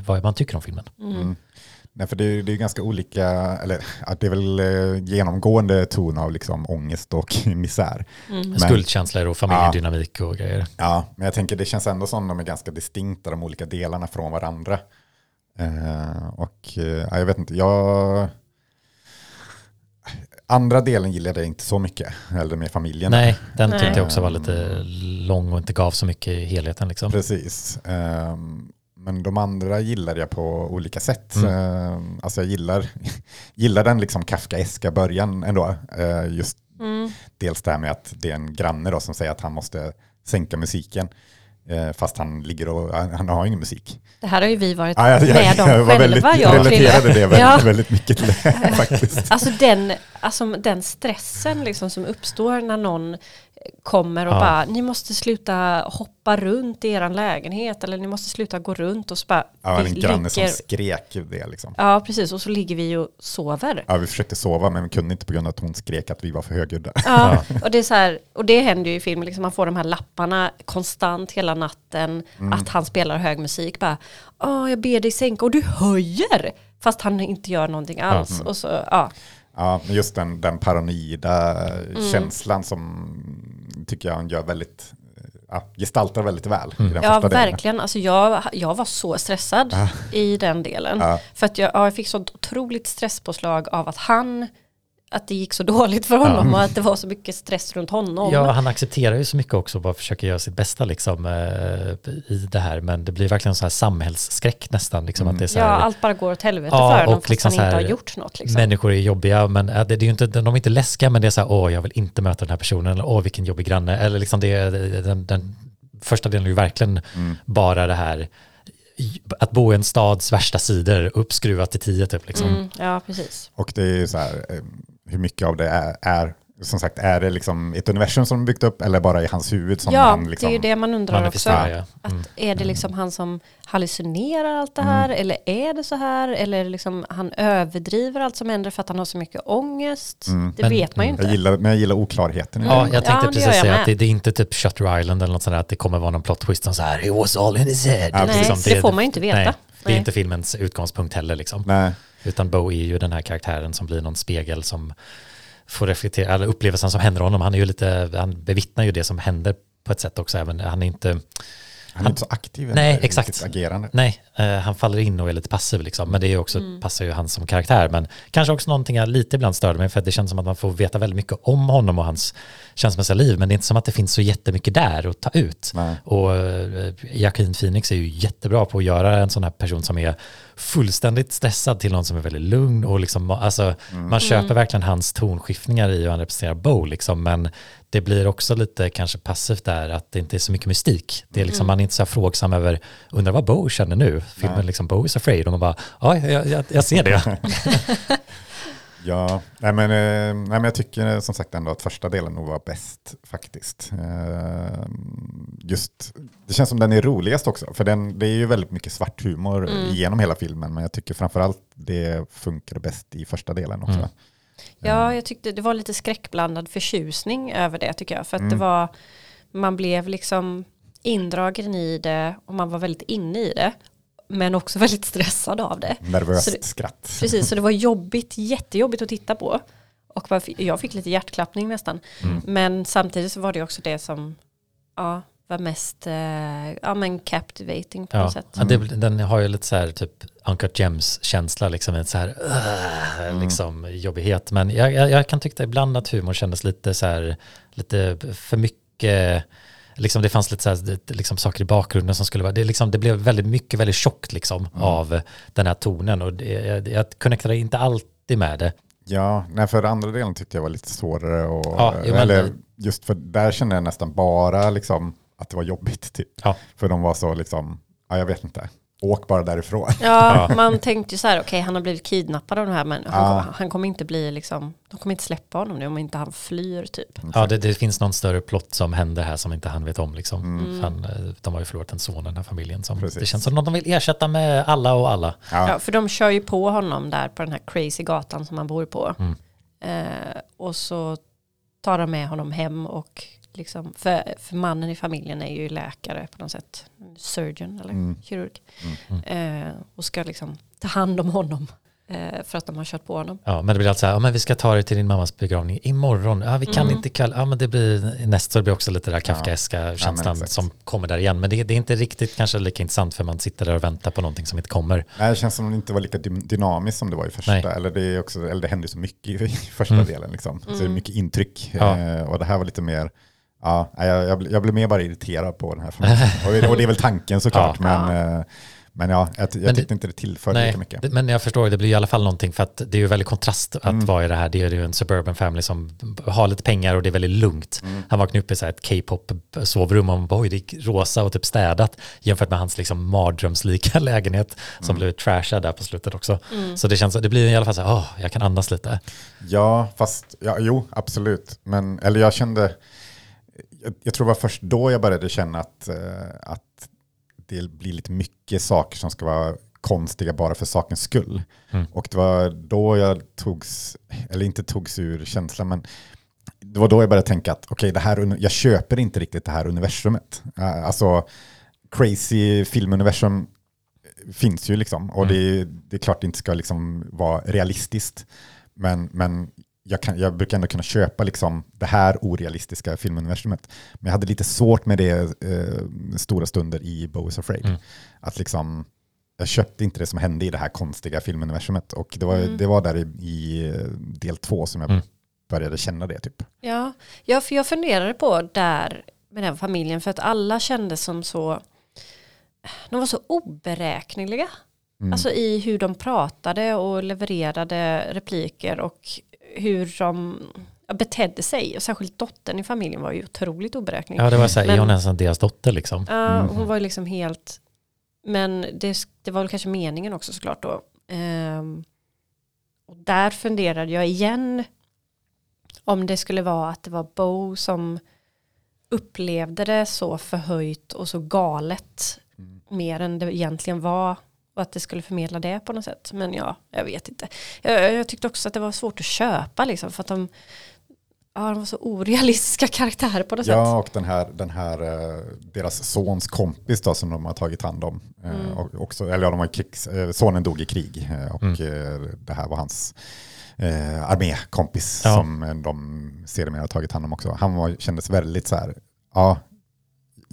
vad man tycker om filmen. Mm. Nej, för det, är- det är ganska olika, eller ja, det är väl eh, genomgående ton av liksom ångest och <laughs> misär. Men- Skuldkänslor och familjedynamik och grejer. Ja, men jag tänker det känns ändå som de är ganska distinkta, de olika delarna från varandra. Eh, och eh, ja, jag vet inte, jag... Andra delen gillade jag inte så mycket, eller med familjen. Nej, den Nej. tyckte jag också var lite lång och inte gav så mycket i helheten. Liksom. Precis. Ehm, men de andra gillade jag på olika sätt. Mm. Ehm, alltså jag gillar, <laughs> gillar den liksom Kafkaeska början ändå. Eh, just mm. dels det här med att det är en granne då som säger att han måste sänka musiken. eh, fast han ligger och han, han har ingen musik. Det här har ju vi varit Ja, jag, jag, med om jag var väldigt, själva, jag relaterade det väldigt, Ja. väldigt mycket till det <laughs> faktiskt. Alltså den, alltså den stressen liksom som uppstår när någon kommer och Ja. bara ni måste sluta hoppa runt i er lägenhet eller ni måste sluta gå runt och så bara Ja, en granne som ligger- skrek det liksom. Ja precis och så ligger vi och sover. Ja, vi försökte sova men vi kunde inte på grund av att hon skrek att vi var för högljudda. Ja, <laughs> och det är så här, och det händer ju i filmen, liksom, man får de här lapparna konstant hela natten, Mm. att han spelar hög musik, bara, åh jag ber dig sänka och du höjer, fast han inte gör någonting alls. Och så, ja, Ja, men just den, den paranoida Mm. känslan som tycker jag han gör väldigt, ja, gestaltar väldigt väl i den ja första delen. verkligen, alltså jag, jag var så stressad i den delen. Ja. För att jag, ja, jag fick sånt otroligt stresspåslag av att han, att det gick så dåligt för honom och att det var så mycket stress runt honom. Ja, han accepterar ju så mycket också och bara försöker göra sitt bästa liksom, eh, i det här. Men det blir verkligen så här samhällsskräck nästan. Liksom, att det är så Ja, här, allt bara går åt helvete Ja, för honom och fast liksom han inte här, har gjort något. Liksom. Människor är jobbiga, men äh, det, det är ju inte, de är inte läskiga, men det är så här, åh, jag vill inte möta den här personen, eller åh, vilken jobbig granne. Eller liksom det, den, den första delen är ju verkligen Mm. bara det här, att bo i en stads värsta sidor, uppskruvat till tio typ. Liksom. Mm, ja, precis. Och det är så här, eh, hur mycket av det är, är som sagt, är det liksom ett universum som de byggt upp eller bara i hans huvud som ja, han liksom... det är ju det man undrar också. Ja. Att Mm. är det liksom han som hallucinerar allt det här eller är det så här eller är det liksom han överdriver allt som händer för att han har så mycket ångest? Mm. Det Men- vet man ju Jag inte. gillar, men jag gillar oklarheten. det. Ja, Mm. jag tänkte Ja, det precis jag säga med. att det, det är inte typ Shutter Island eller något sånt där, att det kommer vara någon plot twist som så här, it was all in his head. Ja, Nej, Liksom, det får man ju inte veta. Nej, det är Nej. inte filmens utgångspunkt heller liksom. Nej, utan Bo är ju den här karaktären som blir någon spegel som får reflektera, eller upplevelsen som händer honom. Han är ju lite, han bevittnar ju det som händer på ett sätt också, även han är inte, han är inte så aktiv i Nej, exakt. sitt agerande. nej, eh, han faller in och är lite passiv liksom, men det är också, Mm. passar ju han som karaktär, men kanske också någonting jag lite ibland störde mig, för att det känns som att man får veta väldigt mycket om honom och hans känslomässiga liv, men det är inte som att det finns så jättemycket där att ta ut. Nej. Och eh, Joaquin Phoenix är ju jättebra på att göra en sån här person som är fullständigt stressad till någon som är väldigt lugn och liksom, alltså, man köper verkligen hans tonskiftningar i hur han representerar Bo liksom, men det blir också lite kanske passivt där att det inte är så mycket mystik. Det är liksom, man är inte så här frågsam över, undrar vad Bo känner nu? Filmen Nej. liksom Bo is afraid och man bara, ja, jag, jag, jag ser det. <laughs> <laughs> Ja, nej men, eh, nej men jag tycker eh, som sagt ändå att första delen nog var bäst faktiskt. Eh, Just, det känns som den är roligast också, för den, det är ju väldigt mycket svart humor Mm. genom hela filmen, men jag tycker framförallt det funkar bäst i första delen också. Mm. Ja, jag tyckte det var lite skräckblandad förtjusning över det tycker jag. För att Mm. det var, man blev liksom indragen i det och man var väldigt inne i det. Men också <laughs> väldigt stressad av det. Nervöst det- skratt. Precis, så det var <laughs> jobbigt, jättejobbigt att titta på. Och jag fick lite hjärtklappning nästan. Mm. Men samtidigt så var det också det som ja, var mest eh, ja, men captivating på Ja, något sätt. ja, det, den har ju lite så här typ Uncut Gems-känsla, liksom en så här uh, liksom, jobbighet. Men jag, jag, jag kan tycka ibland att humor kändes lite så här, lite för mycket, liksom det fanns lite så här, liksom saker i bakgrunden som skulle vara, det, liksom, det blev väldigt mycket, väldigt tjockt liksom av den här tonen och det, jag, jag connectade inte alltid med det. Ja, nej, för andra delen tyckte jag var lite svårare. Och, Ja, eller just för där kände jag nästan bara liksom, att det var jobbigt. Typ. Ja. För de var så liksom, ja, jag vet inte, åk bara därifrån. Ja, man tänkte ju så här, okej han har blivit kidnappad av de här men han, Ja. han kommer inte bli liksom, de kommer inte släppa honom nu om inte han flyr typ. Ja, det, det finns någon större plott som händer här som inte han vet om. Liksom. Mm. Fan, eh, de har ju förlorat en son, den här familjen. Som, Precis. det känns som något de vill ersätta med alla och alla. Ja. Ja, för de kör ju på honom där på den här crazy gatan som han bor på. Mm. Eh, och så tar de med honom hem och liksom, för, för mannen i familjen är ju läkare på något sätt. Surgeon eller Mm. kirurg. Mm. Eh, och ska liksom ta hand om honom. Eh, för att de har kört på honom. Ja, men det blir alltså så här, ja, men vi ska ta dig till din mammas begravning imorgon. Ja, vi kan Mm. inte kalla, ja men det blir näst så det blir också lite där kafkaeska känslan exakt. som kommer där igen. Men det, det är inte riktigt kanske lika intressant för man sitter där och väntar på någonting som inte kommer. Nej, det känns som att det inte var lika dy- dynamiskt som det var i första. Nej. Eller det, är också, eller det hände så mycket i, första Mm. delen. Liksom. Så det är Mm. mycket intryck. Ja. Eh, och det här var lite mer, ja, jag, jag, blir- jag blev mer bara irriterad på den här filmen. och, det- och det är väl tanken såklart. <laughs> Ja. Men, eh, men ja, jag, jag Men det- tyckte inte det tillförde Nej, lika mycket. men jag förstår, det blir i alla fall någonting för att det är ju väldigt kontrast att Mm. vara i det här. Det är ju en suburban family som har lite pengar och det är väldigt lugnt. Mm. Han vaknar upp i så här ett K-pop sovrum och bara, oj det är rosa och typ städat jämfört med hans liksom mardrömslika <laughs> lägenhet som Mm. blev trashad där på slutet också. Mm. Så det känns, det blir i alla fall så här, åh, jag kan andas lite. Ja, fast ja, jo, absolut. Men, eller jag kände, jag, jag tror det var först då jag började känna att, eh, att det blir lite mycket saker som ska vara konstiga bara för sakens skull. Mm. Och det var då jag togs, eller inte togs ur känslan, men det var då jag började tänka att okej, det här, uni- jag köper inte riktigt det här universumet. Eh, Alltså, crazy filmuniversum finns ju liksom. Och Mm. det, det är klart det inte ska liksom vara realistiskt. Men, men jag, kan, jag brukar ändå kunna köpa liksom det här orealistiska filmuniversumet. Men jag hade lite svårt med det eh, stora stunder i Bo is Afraid. Mm. Att liksom, jag köpte inte det som hände i det här konstiga filmuniversumet. Och det var, Mm. det var där i, i eh, del två som jag Mm. började känna det. Typ. Ja, ja, för jag funderade på där med den familjen för att alla kändes som så, de var så oberäkneliga. Mm. Alltså i hur de pratade och levererade repliker och hur de betedde sig. Och särskilt dottern i familjen var ju otroligt oberäknelig. Ja, det var så här, Men- är hon ens deras dotter liksom? Ja, Mm. hon var ju liksom helt, men det, det var väl kanske meningen också såklart då. Ehm, och där funderade jag igen om det skulle vara att det var Bo som upplevde det så förhöjt och så galet mer än det egentligen var och att det skulle förmedla det på något sätt. Men ja, jag vet inte. Jag, jag tyckte också att det var svårt att köpa liksom för att de, ja, de var så orealistiska <laughs> karaktärer på något sätt. Ja, och den här, den här eh, deras sons kompis då, som de har tagit hand om. Eh, Mm. Och också, eller ja, de har krigs, eh, sonen dog i krig och Mm. det här var hans eh, armékompis Ja. som de sedermera har tagit hand om också. Han var, kändes väldigt så här, ja,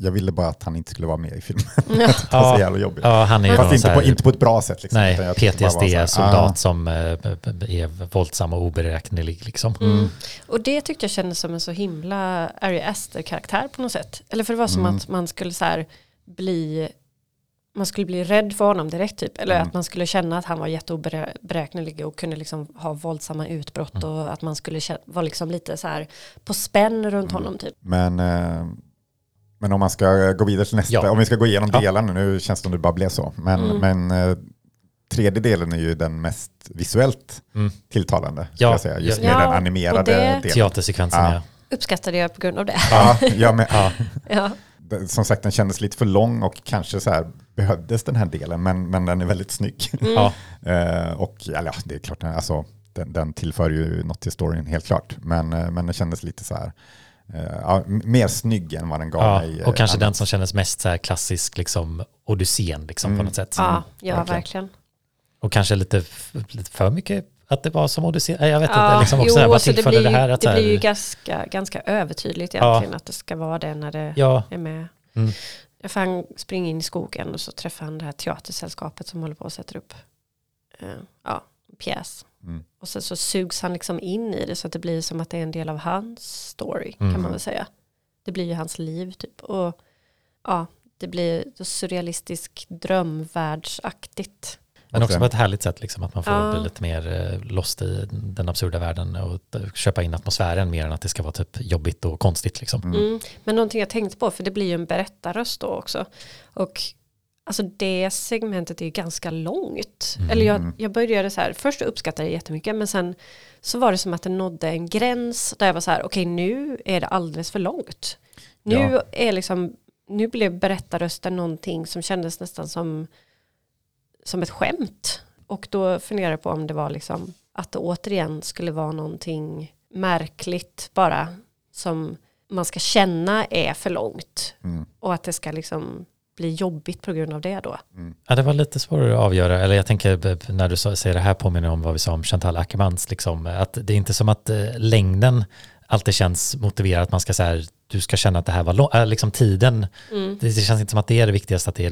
jag ville bara att han inte skulle vara med i filmen. Ja. <laughs> det var så jävla jobbigt. Ja, han är ju Fast inte så på, här- inte på ett bra sätt. Liksom. Nej, här, PTSD-soldat ah, som eh, är våldsam och oberäknelig liksom. Mm. Och det tyckte jag kändes som en så himla Ari Aster-karaktär på något sätt. Eller för det var som Mm. att man skulle så här bli man skulle bli rädd för honom direkt typ. Eller Mm. att man skulle känna att han var jätteoberäknelig och kunde liksom ha våldsamma utbrott Mm. och att man skulle vara liksom lite så här på spänn runt Mm. honom typ. Men, eh, men om man ska gå vidare till nästa, Ja. om vi ska gå igenom Ja. delarna, nu känns det som det bara blev så. Men, Mm. men eh, tredje delen är ju den mest visuellt Mm. tilltalande, ska Ja, jag säga. Just ja. med Ja, den animerade det- delen. Teatersekvensen Ja. ja. Uppskattade jag på grund av det. Ja, men, Ja. <laughs> som sagt, den kändes lite för lång och kanske så här behövdes den här delen, men, men den är väldigt snygg. Mm. Ja. <laughs> Eh, och ja, det är klart, alltså, den, den tillför ju något till storyn, helt klart. Men, eh, men den kändes lite så här, eh, ja, m- mer snygg än vad den gav Ja, mig. eh, och kanske den annars. som kändes mest så här klassisk liksom Odysseen liksom på Mm. något sätt. ja, ja verkligen. verkligen. Och kanske lite, lite för mycket att det var som Odysseen. Jag vet Ja, inte, liksom också jo, här, vad alltså det tillförde blir, det här? ju, Att det här, blir ju ganska, ganska övertydligt Ja. egentligen att det ska vara det när det Ja, är med. Mm. För han springer in i skogen och så träffar han det här teatersällskapet som håller på att sätta upp eh, ja, en pjäs. Mm. Och sen så sugs han liksom in i det så att det blir som att det är en del av hans story kan Mm. man väl säga. Det blir ju hans liv typ. Och ja, det blir så surrealistisk drömvärldsaktigt. men också på ett härligt sätt liksom att man får Ja. bli lite mer eh, lost i den absurda världen och köpa in atmosfären mer än att det ska vara typ jobbigt och konstigt liksom. Mm. Mm. Men någonting jag tänkt på, för det blir ju en berättarröst då också. Och alltså det segmentet är ju ganska långt. Mm. Eller jag, jag började så här, först uppskattade jag det jättemycket, men sen så var det som att det nådde en gräns där jag var så här, okej nu är det alldeles för långt. Nu Ja. är liksom, nu blev berättarrösten någonting som kändes nästan som, som ett skämt. Och då funderade jag på om det var liksom att det återigen skulle vara någonting märkligt bara som man ska känna är för långt. Mm. Och att det ska liksom bli jobbigt på grund av det då. Ja, det var lite svårare att avgöra. Eller jag tänker b- när du säger det här påminner om vad vi sa om Chantal Ackermans. Liksom, att det är inte som att eh, längden alltid känns motiverad. Att man ska så här, du ska känna att det här var långt. Äh, liksom tiden, Mm. det, det känns inte som att det är det viktigaste att det är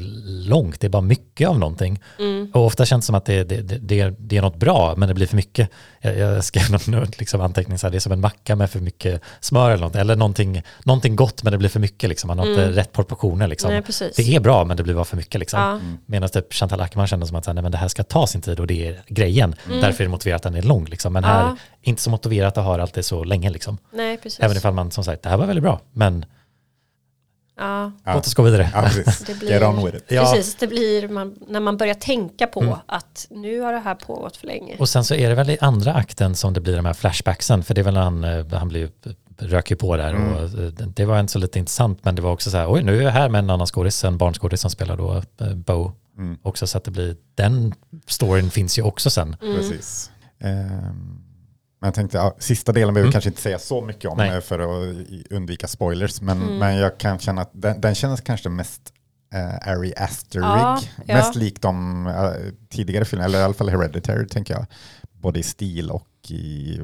långt. Det är bara mycket av någonting. Mm. Och ofta känns det som att det, det, det, det, är, det är något bra, men det blir för mycket. Jag, jag skrev någon liksom anteckning så här, det är som en macka med för mycket smör eller något. Eller någonting, någonting gott, men det blir för mycket. Liksom. Man har inte Mm. rätt proportioner. Liksom. Nej, precis. Det är bra, men det blir bara för mycket. Liksom. Ja. Medan typ Chantal Ackerman kände som att så här, nej, men det här ska ta sin tid och det är grejen. Därför är det motiverat att den är lång. Liksom. Men här, Mm. Ja. inte så motiverat att ha allt det så länge. Liksom. Nej, precis. Även ifall man som sagt, det här var väldigt bra, men ja. Låt oss gå vidare. Ja, precis. Det blir- Get on with it. Ja. Precis, det blir man, när man börjar tänka på Mm. att nu har det här pågått för länge. Och sen så är det väl i andra akten som det blir de här flashbacksen, för det är väl när han, eh, han blir ju, röker på där Mm. och eh, det var inte så lite intressant, men det var också så här, oj nu är jag här med en annan skådis, en barnskådis som spelar då eh, Bo, Mm. också så att det blir, den storyn finns ju också sen. Mm. Precis. Ehm, men jag tänkte, ja, sista delen behöver vi Mm. kanske inte säga så mycket om Nej. eh, för att undvika spoilers. Men, Mm. men jag kan känna att den, den känns kanske mest uh, Ari Asterig. Ja, ja. Mest lik de eh, tidigare filmerna, eller i alla fall Hereditary tänker jag. Både i stil och i, i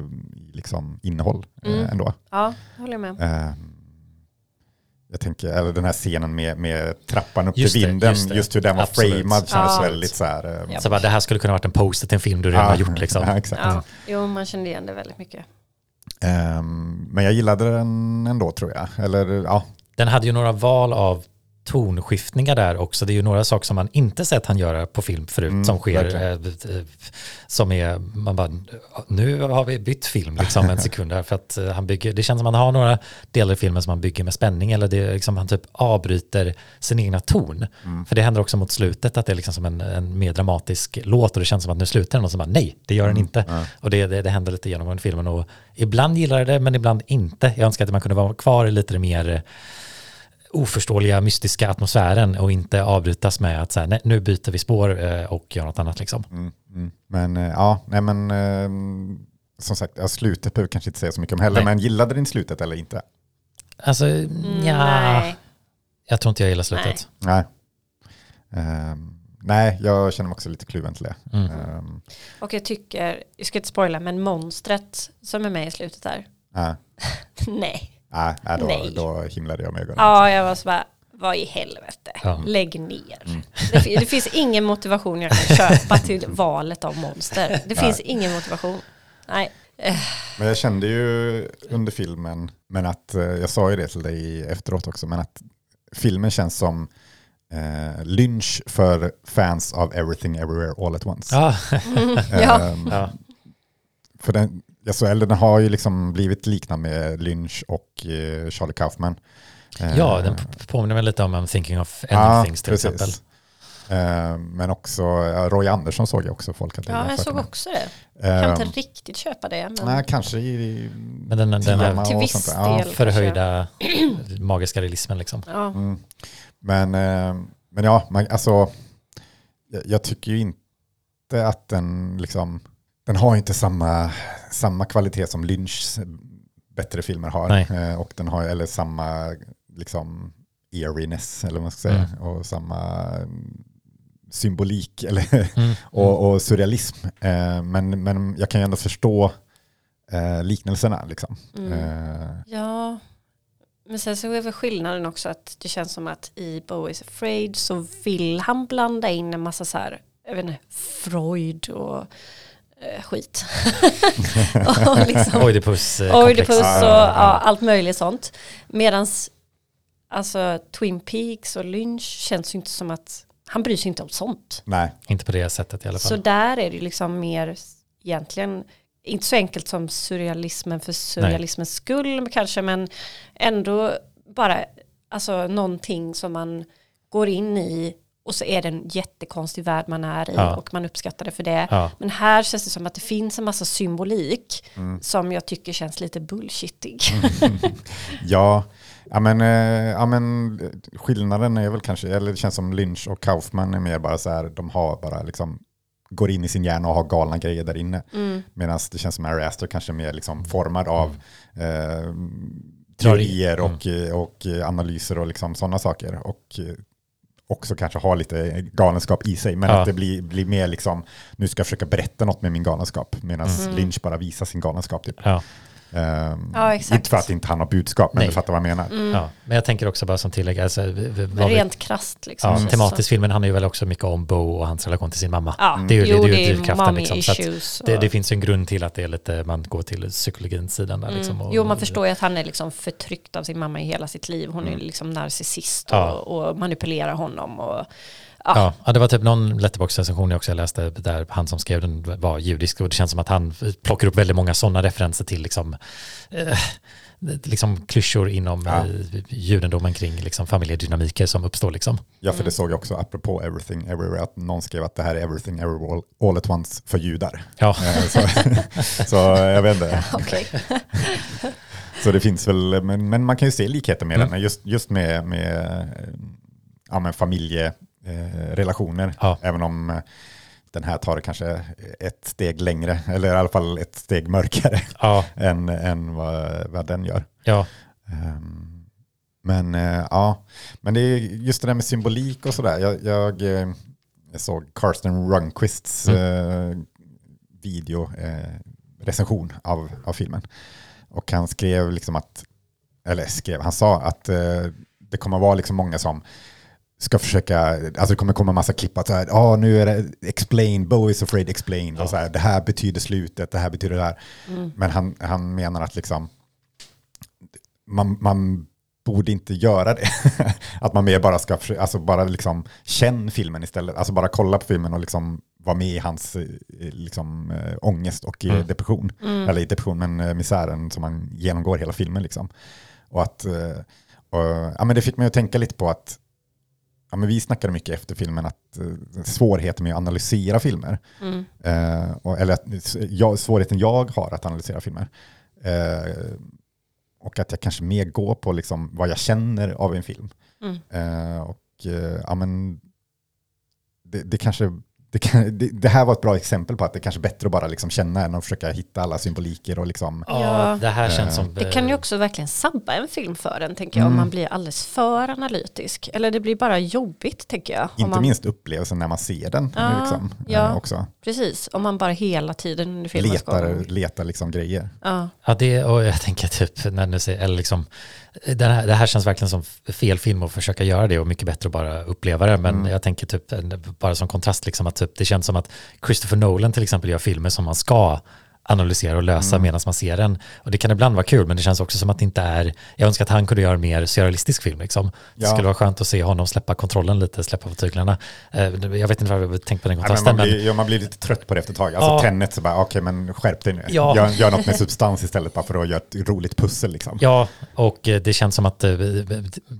liksom innehåll eh, Mm. ändå. Ja, det håller jag med. Ehm, jag tänker, eller den här scenen med, med trappan upp Just till det, vinden, just just, det. hur den var Absolut. framad kändes Ja. väldigt så här. eh, Ja. Så bara, det här skulle kunna varit en poster till en film du redan ja, har gjort liksom. <laughs> Ja, exakt. Ja, jo, man kände igen det väldigt mycket. Ehm, men jag gillade den ändå tror jag. Eller ja, Den hade ju några val av tonskiftningar där också. Det är ju några saker som man inte sett han göra på film förut Mm, som sker. eh, eh, som är, man bara, nu har vi bytt film liksom en <laughs> sekund här. För att eh, han bygger, det känns som att han har några delar i filmen som han bygger med spänning. Eller det är liksom, han typ avbryter sin egna ton. För det händer också mot slutet att det är liksom som en, en mer dramatisk låt och det känns som att nu slutar den och så bara nej, det gör den inte. Och det, det, det händer lite genom filmen och ibland gillar jag det men ibland inte. Jag önskar att man kunde vara kvar i lite mer oförståeliga mystiska atmosfären och inte avbrytas med att så här, nej, nu byter vi spår eh, och gör något annat liksom. Mm, mm. Men eh, ja, nej men eh, som sagt, ja, slutet behöver kanske inte säga så mycket om heller, Nej. men gillade din slutet eller inte? Alltså, ja, Nej. jag tror inte jag gillar slutet. Nej. Ehm, nej, jag känner mig också lite kluven till det. Mm. Ehm, Och jag tycker, jag ska inte spoila, men monstret som är med i slutet där. <laughs> nej, Nej. Nej, nej, då, Nej. då himlade jag med ögonen. Ja, jag var så bara, vad i helvete, Ja. lägg ner. Det, fi- det finns ingen motivation jag kan köpa till valet av monster. Det finns ingen motivation. Nej. Men jag kände ju under filmen, men att eh, jag sa ju det till dig efteråt också, men att filmen känns som eh, lynch för fans av Everything Everywhere All At Once. Ja. <laughs> Ehm, ja. För den, eller den har ju liksom blivit liknande med Lynch och eh, Charlie Kaufman. Eh, ja, den p- påminner mig lite om I'm thinking of ending things till precis. exempel. Eh, men också, ja, Roy Andersson såg jag också folk hade ja, jag såg också det. Jag kan inte riktigt köpa det. Men... Nej, kanske i Men den, den här Till viss där. Ja. del. förhöjda <clears throat> magiska realismen liksom. Ja. Mm. Men, eh, men ja, man, alltså, jag, jag tycker ju inte att den liksom, den har inte samma, samma kvalitet som Lynchs bättre filmer har. Nej. Eh, och den har, eller samma liksom eeriness, eller vad man ska säga, Mm. och samma mm, symbolik eller, <laughs> Mm. och, och surrealism. Eh, men, men jag kan ju ändå förstå eh, liknelserna. Liksom. Mm. Ja, men sen så är väl skillnaden också att det känns som att i Bo is afraid så vill han blanda in en massa så här, jag vet inte, Freud och eh, skit. <laughs> och liksom, Oidipus eh. Oidipus och Ja, allt möjligt sånt. Medans alltså Twin Peaks och Lynch känns ju inte som att han bryr sig inte om sånt. nej, Inte på det sättet i alla fall. Så där är det liksom mer egentligen inte så enkelt som surrealismen för surrealismens skull kanske men ändå bara alltså någonting som man går in i och så är det en jättekonstig värld man är i Ja. och man uppskattar det för det. Ja. Men här känns det som att det finns en massa symbolik Mm. som jag tycker känns lite bullshittig. <laughs> Ja, ja men, eh, ja men eh, skillnaden är väl kanske, eller det känns som Lynch och Kaufman är mer bara så här, de har bara liksom, går in i sin hjärna och har galna grejer där inne. Mm. Medan det känns som Ari Aster kanske är mer liksom formad av eh, Drar i- teorier mm. och, eh, och eh, analyser och liksom sådana saker. Och eh, också kanske har lite galenskap i sig, men Ja. att det blir, blir mer liksom, nu ska jag försöka berätta något med min galenskap, medan Mm. Lynch bara visar sin galenskap. Typ. Ja. Ehm, Ja, exakt. Mm. Inte för att inte han har budskap, men Nej. du fattar vad jag menar. Ja. Men jag tänker också bara som tillägg, alltså, vi- vi- rent krasst liksom. ja, tematiskt filmen handlar ju väl också mycket om Bo och hans relation till sin mamma. Ja, Det är ju- jo, det är ju det är drivkraften, mommy liksom, så att issues. Det, det finns ju en grund till att det är lite, man går till psykologins sidan där liksom. Mm. Och, Jo, man förstår ju att han är liksom förtryckt av sin mamma i hela sitt liv. Hon är liksom narcissist och, Ja. och manipulerar honom. Och, ja. Ja, det var typ någon letterbox-recension jag också läste där han som skrev den var judisk och det känns som att han plockar upp väldigt många sådana referenser till liksom, eh, liksom klyschor inom Ja. eh, judendomen kring liksom, familjedynamiker som uppstår liksom. Ja, för det såg jag också apropå Everything Everywhere, att någon skrev att det här är Everything Everywhere All, all at once för judar. Ja, Eh, så, <laughs> så jag vet inte. <laughs> Okej. <laughs> Så det finns väl, men, men man kan ju se likheter med Mm. den, just, just med, med eh, ja, men familjerelationer. Ja. Även om eh, den här tar det kanske ett steg längre, eller i alla fall ett steg mörkare <laughs> ja, <laughs> än, än vad, vad den gör. ja, Ehm, Men eh, ja, men det är just det där med symbolik och sådär. Jag, jag, eh, jag såg Karsten Runquists eh, video, eh, recension av, av filmen. Och han skrev liksom att, eller skrev, han sa att eh, det kommer vara liksom många som ska försöka, alltså det kommer komma massa klipp att så här, ah, nu är det explain, Bo is afraid explain, och så här, det här betyder slutet, det här betyder det här. Men han, han menar att liksom, man, man borde inte göra det. <laughs> att man mer bara ska, alltså bara liksom känn filmen istället. Alltså bara kolla på filmen och liksom vara med i hans eh, liksom, eh, ångest och eh, Mm. depression. Eller i depression, men misären som man genomgår hela filmen. Liksom. Och att, och, ja, men det fick mig att tänka lite på att ja, men vi snackade mycket efter filmen att eh, svårigheten med att analysera filmer. Mm. Eh, och, eller att, jag, svårigheten jag har att analysera filmer. Eh, och att jag kanske mer går på liksom vad jag känner av en film. Mm. Eh, och eh, ja, men det, det kanske det, kan, det, det här var ett bra exempel på att det kanske är bättre att bara liksom känna än att försöka hitta alla symboliker och liksom Ja, det här Eh, känns som... Det kan ju också verkligen sabba en film för en, tänker jag, om Mm. man blir alldeles för analytisk. Eller det blir bara jobbigt, tänker jag. om inte man, minst upplevelsen när man ser den Ja, liksom, ja. eh, också. Precis, om man bara hela tiden under filmens Letar, letar liksom grejer. Ja, Ja, det, och jag tänker typ, när du säger, eller liksom, den här, det här känns verkligen som fel film att försöka göra det och mycket bättre att bara uppleva det. Men Mm. jag tänker typ, bara som kontrast, liksom, att typ, det känns som att Christopher Nolan till exempel gör filmer som man ska analysera och lösa Mm. medan man ser den. Och det kan ibland vara kul, men det känns också som att det inte är, jag önskar att han kunde göra en mer surrealistisk film. Liksom. Det Ja. skulle vara skönt att se honom släppa kontrollen lite, släppa på tyglarna. Eh, Jag vet inte varför jag tänkt på den Ja, men kontrasten, man, men, blir, ja, man blir lite trött på det efter ett tag. Alltså Ja. Tenet så bara, okej men skärp dig nu. Ja. Gör, gör något med substans istället bara för att göra ett roligt pussel liksom. Ja, och eh, det känns som att eh,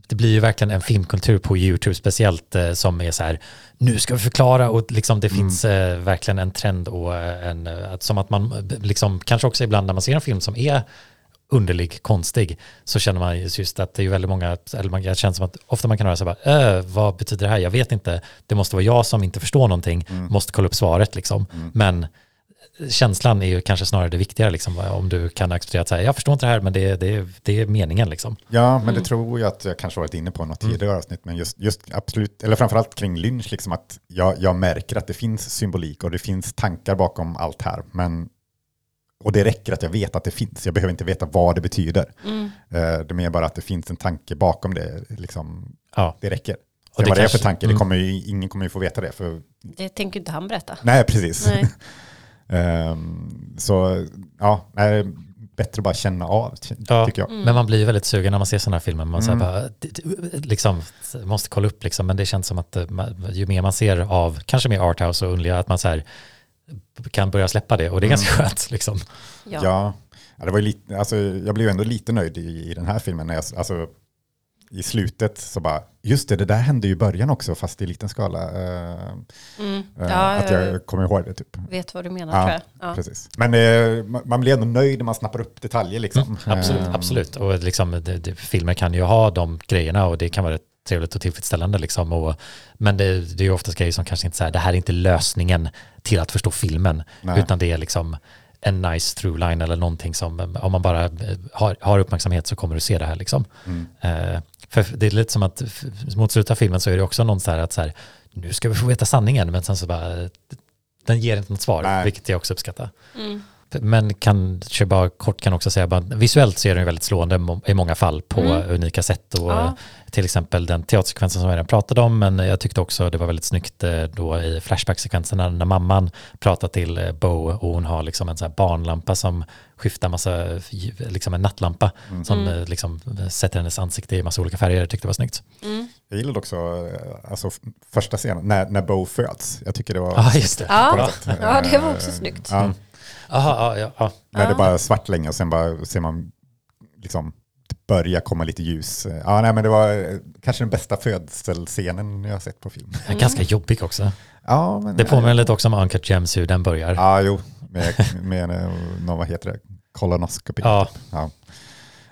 det blir ju verkligen en filmkultur på YouTube speciellt som är så här, nu ska vi förklara och liksom det finns eh, verkligen en trend och eh, en, eh, att som att man liksom, kanske också ibland när man ser en film som är underlig, konstig, så känner man just att det är väldigt många, eller man, jag känner som att ofta man kan höra så här, bara, äh, vad betyder det här? Jag vet inte, det måste vara jag som inte förstår någonting, måste kolla upp svaret liksom. Men känslan är ju kanske snarare det viktigare, liksom, om du kan acceptera att säga, jag förstår inte det här, men det, det, det är meningen. Liksom. Ja, men det tror jag att jag kanske varit inne på något tidigare avsnitt, men just, just absolut, eller framförallt kring Lynch, liksom att jag, jag märker att det finns symbolik och det finns tankar bakom allt här, men och det räcker att jag vet att det finns, jag behöver inte veta vad det betyder. Mm. Eh, Det är mer bara att det finns en tanke bakom det, liksom, Ja. det räcker. Och det vad det är för tanke, mm. det kommer ju, ingen kommer ju få veta det, för det tänker inte han berätta. nej, precis. Nej. <laughs> Ehm, så ja, bättre att bara känna av, Ja. tycker jag. Mm. Men man blir ju väldigt sugen när man ser sådana här filmer. Man Mm. säger bara, liksom, måste kolla upp, liksom. men det känns som att eh, ju mer man ser av, kanske mer arthouse och underliga, att man så här, kan börja släppa det. Och det är ganska skönt. Liksom. Ja. Ja, det var ju lite, alltså, jag blev ändå lite nöjd i, i den här filmen. När jag, alltså, I slutet så bara, just det, det där hände ju i början också, fast i liten skala. eh, Mm. eh, Ja, att jag jag kommer ihåg det typ. vet vad du menar tror Ja, jag. Ja. precis. Men eh, man- blir ändå nöjd när man snappar upp detaljer liksom. Absolut, Eh, absolut. Och liksom, det, det, filmer kan ju ha de grejerna och det kan vara trevligt och tillfredsställande. Liksom. Och, men det, det är ju oftast grejer som kanske inte så här, det här är inte lösningen till att förstå filmen, Nej. utan det är liksom en nice through line eller någonting som, om man bara har, har uppmärksamhet så kommer du se det här. Liksom. Mm. Eh, för det är lite som att mot slutet av filmen så är det också någon så här att så här, nu ska vi få veta sanningen, men sen så bara, den ger inte något svar, Nej. vilket jag också uppskattar. Mm. Men kanske bara kort kan också säga, bara, visuellt ser den ju väldigt slående i många fall på Mm. unika sätt. Och Ja. Till exempel den teatersekvensen som jag redan pratade om, men jag tyckte också det var väldigt snyggt eh, då i flashback-sekvenserna när mamman pratar till eh, Bo och hon har liksom en sån här barnlampa som skiftar massa, liksom en nattlampa som Mm. eh, liksom sätter hennes ansikte i massa olika färger. Jag tyckte det var snyggt. Mm. Jag gillade också eh, alltså, första scenen, när, när Bo föds. Jag tycker det var... Ja, just det. Ja. ja, det var också Eh, snyggt. Ja, Aha, ja, ja, när det Ja. bara svart länge och sen bara ser man liksom börja komma lite ljus. Ja, nej, men det var eh, kanske den bästa födselscenen jag har sett på film. ja. Ganska jobbig också. Ja, men, Det påminner lite också om Uncut Gems hur den börjar. Ja, jo, med, med eh, någon, vad heter det, kolonoskopi. Ja. Ja.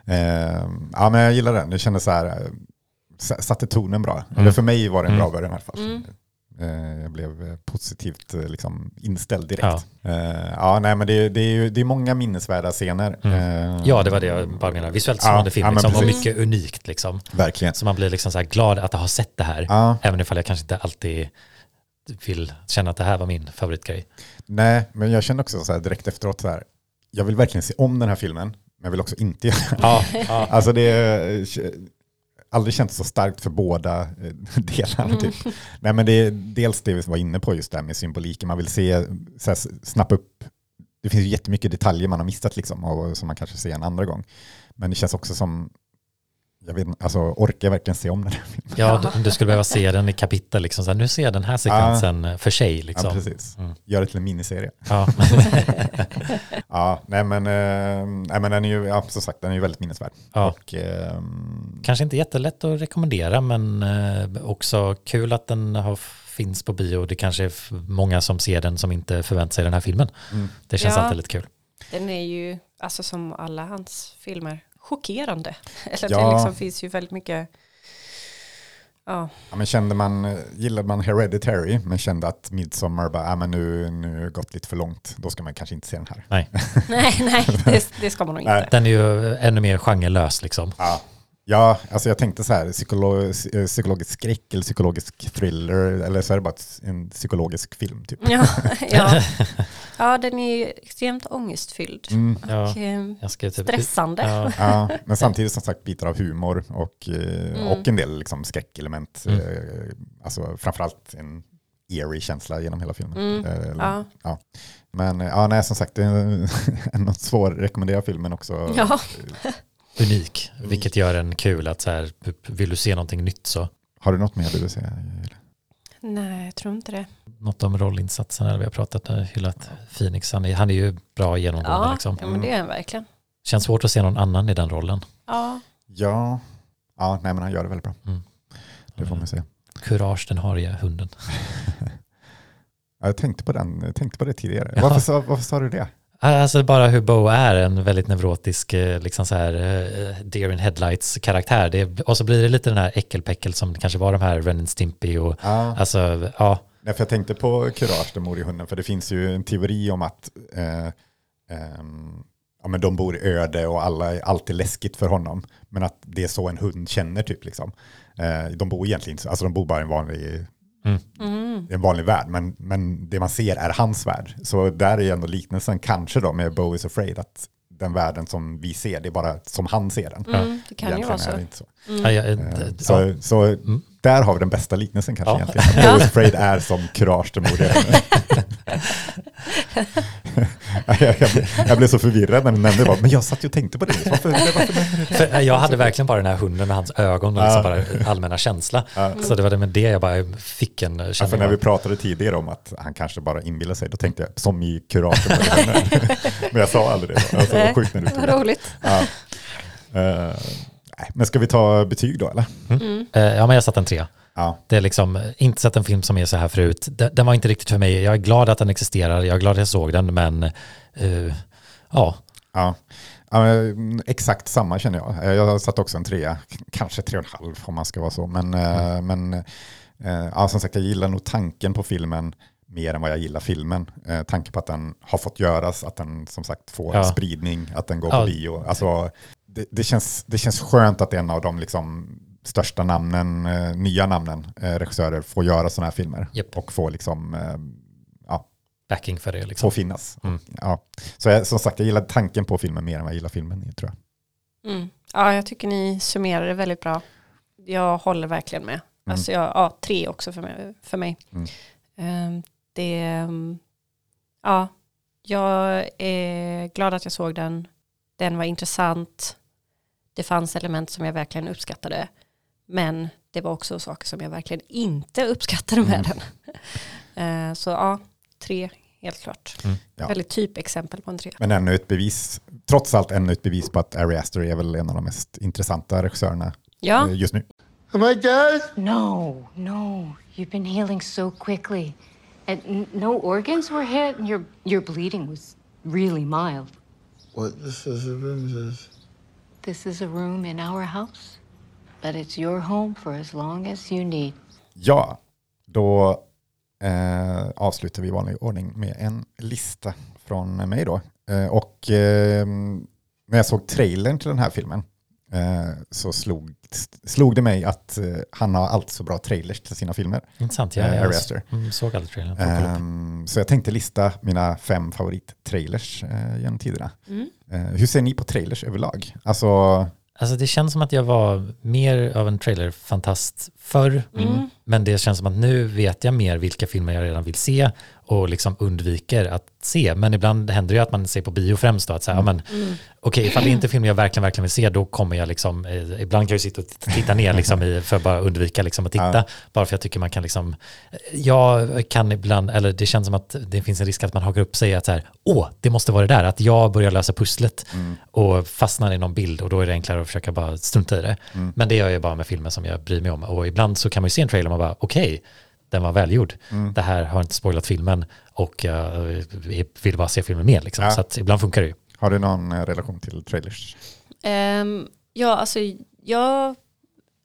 Eh, ja, men jag gillar den. Det kändes så här, eh, satte tonen bra. Mm. Eller för mig var det en bra Mm. början i alla fall. Mm. Eh, jag blev eh, positivt eh, liksom, inställd direkt. Ja, ja nej, men det, det, är ju, det är många minnesvärda scener. Mm. Ja, det var det jag bara menar. Visuellt Ja, slående film ja, liksom, och mycket unikt. Liksom. Verkligen. Så man blir liksom så glad att ha sett det här. Ja, Även ifall jag kanske inte alltid vill känna att det här var min favoritgrej. nej, men jag kände också så här direkt efteråt så här, jag vill verkligen se om den här filmen, men jag vill också inte göra det. Ja, ja. <laughs> Alltså det aldrig känts så starkt för båda eh, <laughs> delarna. Typ. Nej, men det är dels det vi var inne på just där med symboliken. Man vill se, så här, snappa upp. Det finns ju jättemycket detaljer man har missat liksom, och som man kanske ser en andra gång. Men det känns också som, jag vet, inte, alltså, orkar jag verkligen se om den här filmen? Ja, du, <laughs> du skulle behöva se den i kapitel, liksom. så här, nu ser jag den här sekvensen för sig. Liksom. Ja, precis. Mm. Gör det till en miniserie. Ja. <laughs> Ja, nej men, eh, nej, men den är ju, ja, som sagt, den är ju väldigt minnesvärd. Ja. Och, ehm, Kanske inte jättelätt att rekommendera, men eh, också kul att den har, finns på bio. Det kanske är många som ser den som inte förväntar sig den här filmen. Mm. Det känns Ja. alltid lite kul. Den är ju, alltså som alla hans filmer, chockerande. <laughs> Eller Ja. det liksom finns ju väldigt mycket, ja, ja, men kände man, gillade man Hereditary, men kände att Midsommar bara, ah, men nu, nu har det gått lite för långt, då ska man kanske inte se den här. Nej, <laughs> nej, nej, <laughs> det, det ska man nog inte. den är ju ännu mer genrelös liksom. Ja, ja alltså jag tänkte så här, psykolo eh, psykologisk skräck eller psykologisk thriller, eller så är det bara en psykologisk film typ. Ja, ja. <laughs> ja, den är ju extremt ångestfylld Mm. Ja, och eh, jag ska typ, stressande. Ja, <laughs> Ja, men samtidigt som sagt bitar av humor och, eh, Mm. och en del liksom skräckelement. Mm. Eh, alltså framförallt en eerie känsla genom hela filmen. Mm, Eh, eller- ja. Men eh, ja, nej, som sagt, det är <laughs> en svår rekommenderad film men också Ja. Unik, vilket gör den kul att så här, vill du se någonting nytt så. Har du något mer du vill säga? Nej, jag tror inte det. Något om rollinsatserna, vi har pratat, eh, hyllat Phoenix, han är, han är ju bra genomgående Ja, liksom. ja men det är den verkligen. Känns svårt att se någon annan i den rollen. Ja, Ja, ja nej, men han gör det väldigt bra. Mm. Det får man säga. Kurage den har i hunden. <laughs> Ja, Jag tänkte på, den, jag tänkte på det tidigare. Ja. Varför, sa, varför sa du det? Alltså bara hur Bo är en väldigt neurotisk, eh, liksom så här, eh, deer in headlights karaktär. Det, är- och så blir det lite den här äckelpäckel som kanske var de här Ren and Stimpy och Ja. alltså, ja, Nej, för jag tänkte på Courage, den mor i hunden, för det finns ju en teori om att eh, ehm, ja, men de bor i öde och alla är alltid läskigt för honom. Men att det är så en hund känner typ. Liksom. Eh, de bor egentligen alltså de bor bara i en vanlig, mm. i en vanlig värld, men, men det man ser är hans värld. Så där är ändå liknelsen kanske då med Bo is afraid, att den världen som vi ser, det är bara som han ser den. Mm, det kan ju Egentligen vara är så. det inte så. ja, Eh, eh, Så, ja. så där har vi den bästa liknelsen kanske Ja. egentligen. <laughs> Bo is afraid är som Courage, hunden. <laughs> <laughs> jag, jag, blev- jag blev så förvirrad när du nämnde det. Men jag satt ju och tänkte på det. Varför, varför det? För jag hade verkligen bara den här hunden med hans ögon och liksom bara allmänna känsla. Så det var det med det jag bara fick en Ja, för känning när vi pratade tidigare om att han kanske bara inbillar sig, då tänkte jag som i Courage. <laughs> men jag sa aldrig det. Alltså, vad sjukt när du tog Vad det. roligt. Ja. Eh, nej, men ska vi ta betyg då eller? Eh, Ja, men jag satt en trea. Ja. Det är liksom, eh, inte sett en film som är så här förut. Den, var inte riktigt för mig. Jag är glad att den existerar, jag är glad att jag såg den, men eh, ja, Ja. Ja, men exakt samma känner jag. Eh, Jag har satt också en trea, kanske tre och en halv om man ska vara så. Men, eh, men ja, som sagt, jag gillar nog tanken på filmen mer än vad jag gillar filmen. Eh, tanken på att den har fått göras, att den som sagt får Ja. spridning, att den går Ja. på bio. Alltså, det, det, känns, det känns skönt att en av de liksom största namnen, eh, nya namnen, eh, regissörer får göra sådana här filmer. Japp. Och få liksom, eh, ja, backing för det liksom. få finnas. Mm. Ja. Så jag, som sagt, jag gillar tanken på filmen mer än vad jag gillar filmen, tror jag. Mm. Ja, jag tycker ni summerar det väldigt bra. Jag håller verkligen med. Alltså jag, ja, tre också för mig. För mig. Mm. Ehm, det, ja, jag är glad att jag såg den. Den var intressant. Det fanns element som jag verkligen uppskattade. Men det var också saker som jag verkligen inte uppskattade med Mm. den. <laughs> Ehm, så ja, tre helt klart. Ja. Väldigt typexempel på en tre. Men ännu ett bevis, trots allt ännu ett bevis på att Ari Aster är väl en av de mest intressanta regissörerna Ja, eh, just nu. Am I dead? No, no. You've been healing so quickly. And no organs were hit, and your, your bleeding was really mild. What this is a room is. This is a room in our house, but it's your home for as long as you need. Ja, då eh, avslutar vi i vanlig ordning med en lista från mig då. Eh, och eh, när jag såg trailern till den här filmen eh, så slog, slog det mig att eh, han har alltid så bra trailers till sina filmer. Intressant, jag, Eh, jag mm, såg aldrig trailern. Ehm, så jag tänkte lista mina fem favorittrailers eh, genom tiderna. Mm. Eh, hur ser ni på trailers överlag? Alltså, Alltså det känns som att jag var mer av en trailerfantast förr. Mm. Men det känns som att nu vet jag mer vilka filmer jag redan vill se. Och liksom undviker att se. Men ibland händer det ju att man ser på bio främst då, att säga, ja, men okej, ifall det inte är film jag verkligen, verkligen vill se, då kommer jag liksom, eh, ibland kan jag ju sitta och titta ner liksom i, för att bara undvika liksom att titta, Ja. bara för jag tycker man kan liksom, jag kan ibland, eller det känns som att det finns en risk att man hakar upp sig att så här, åh, det måste vara det där, att jag börjar lösa pusslet och fastnar i någon bild och då är det enklare att försöka bara strunta i det. Men det gör jag bara med filmer som jag bryr mig om och ibland så kan man ju se en trailer och man bara, okej, den var välgjord. Det här har inte spoilat filmen och jag vill bara se filmen mer. Liksom. Ja. Så att ibland funkar det ju. Har du någon eh, relation till trailers? Ehm, ja, alltså jag,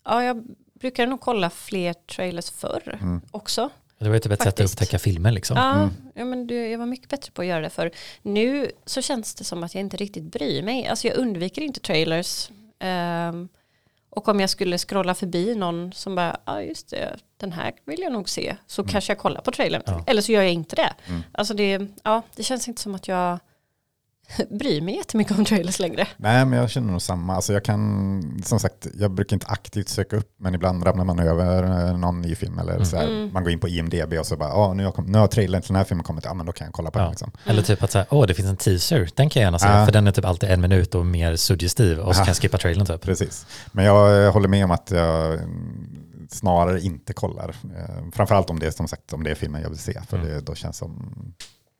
ja, jag brukar nog kolla fler trailers förr Mm. också. Det var ju typ ett sätt att Faktiskt. upptäcka filmer. Liksom. Ja, ja men du, jag var mycket bättre på att göra det för Nu så känns det som att jag inte riktigt bryr mig. Alltså jag undviker inte trailers. Ehm, och om jag skulle scrolla förbi någon som bara, ja ah, just det, den här vill jag nog se. Så kanske jag kollar på trailern. Ja. Eller så gör jag inte det. Alltså det, ja, det känns inte som att jag bryr mig jättemycket om trailers längre. Nej, men jag känner nog samma. Alltså jag kan, som sagt, jag brukar inte aktivt söka upp, men ibland ramlar man över någon ny film eller så här, man går in på IMDB och så bara, ja, nu, har kom, nu har trailern till den här filmen kommit, ja men då kan jag kolla på den Ja. liksom. Eller typ att säga, åh det finns en teaser, den kan jag gärna se, Ja. för den är typ alltid en minut och mer suggestiv och så Ja. kan jag skippa trailern typ. Precis. Men jag håller med om att jag mm, snarare inte kollar. Eh, Framförallt om det är som sagt om det är filmen jag vill se, för Mm. det, då känns som,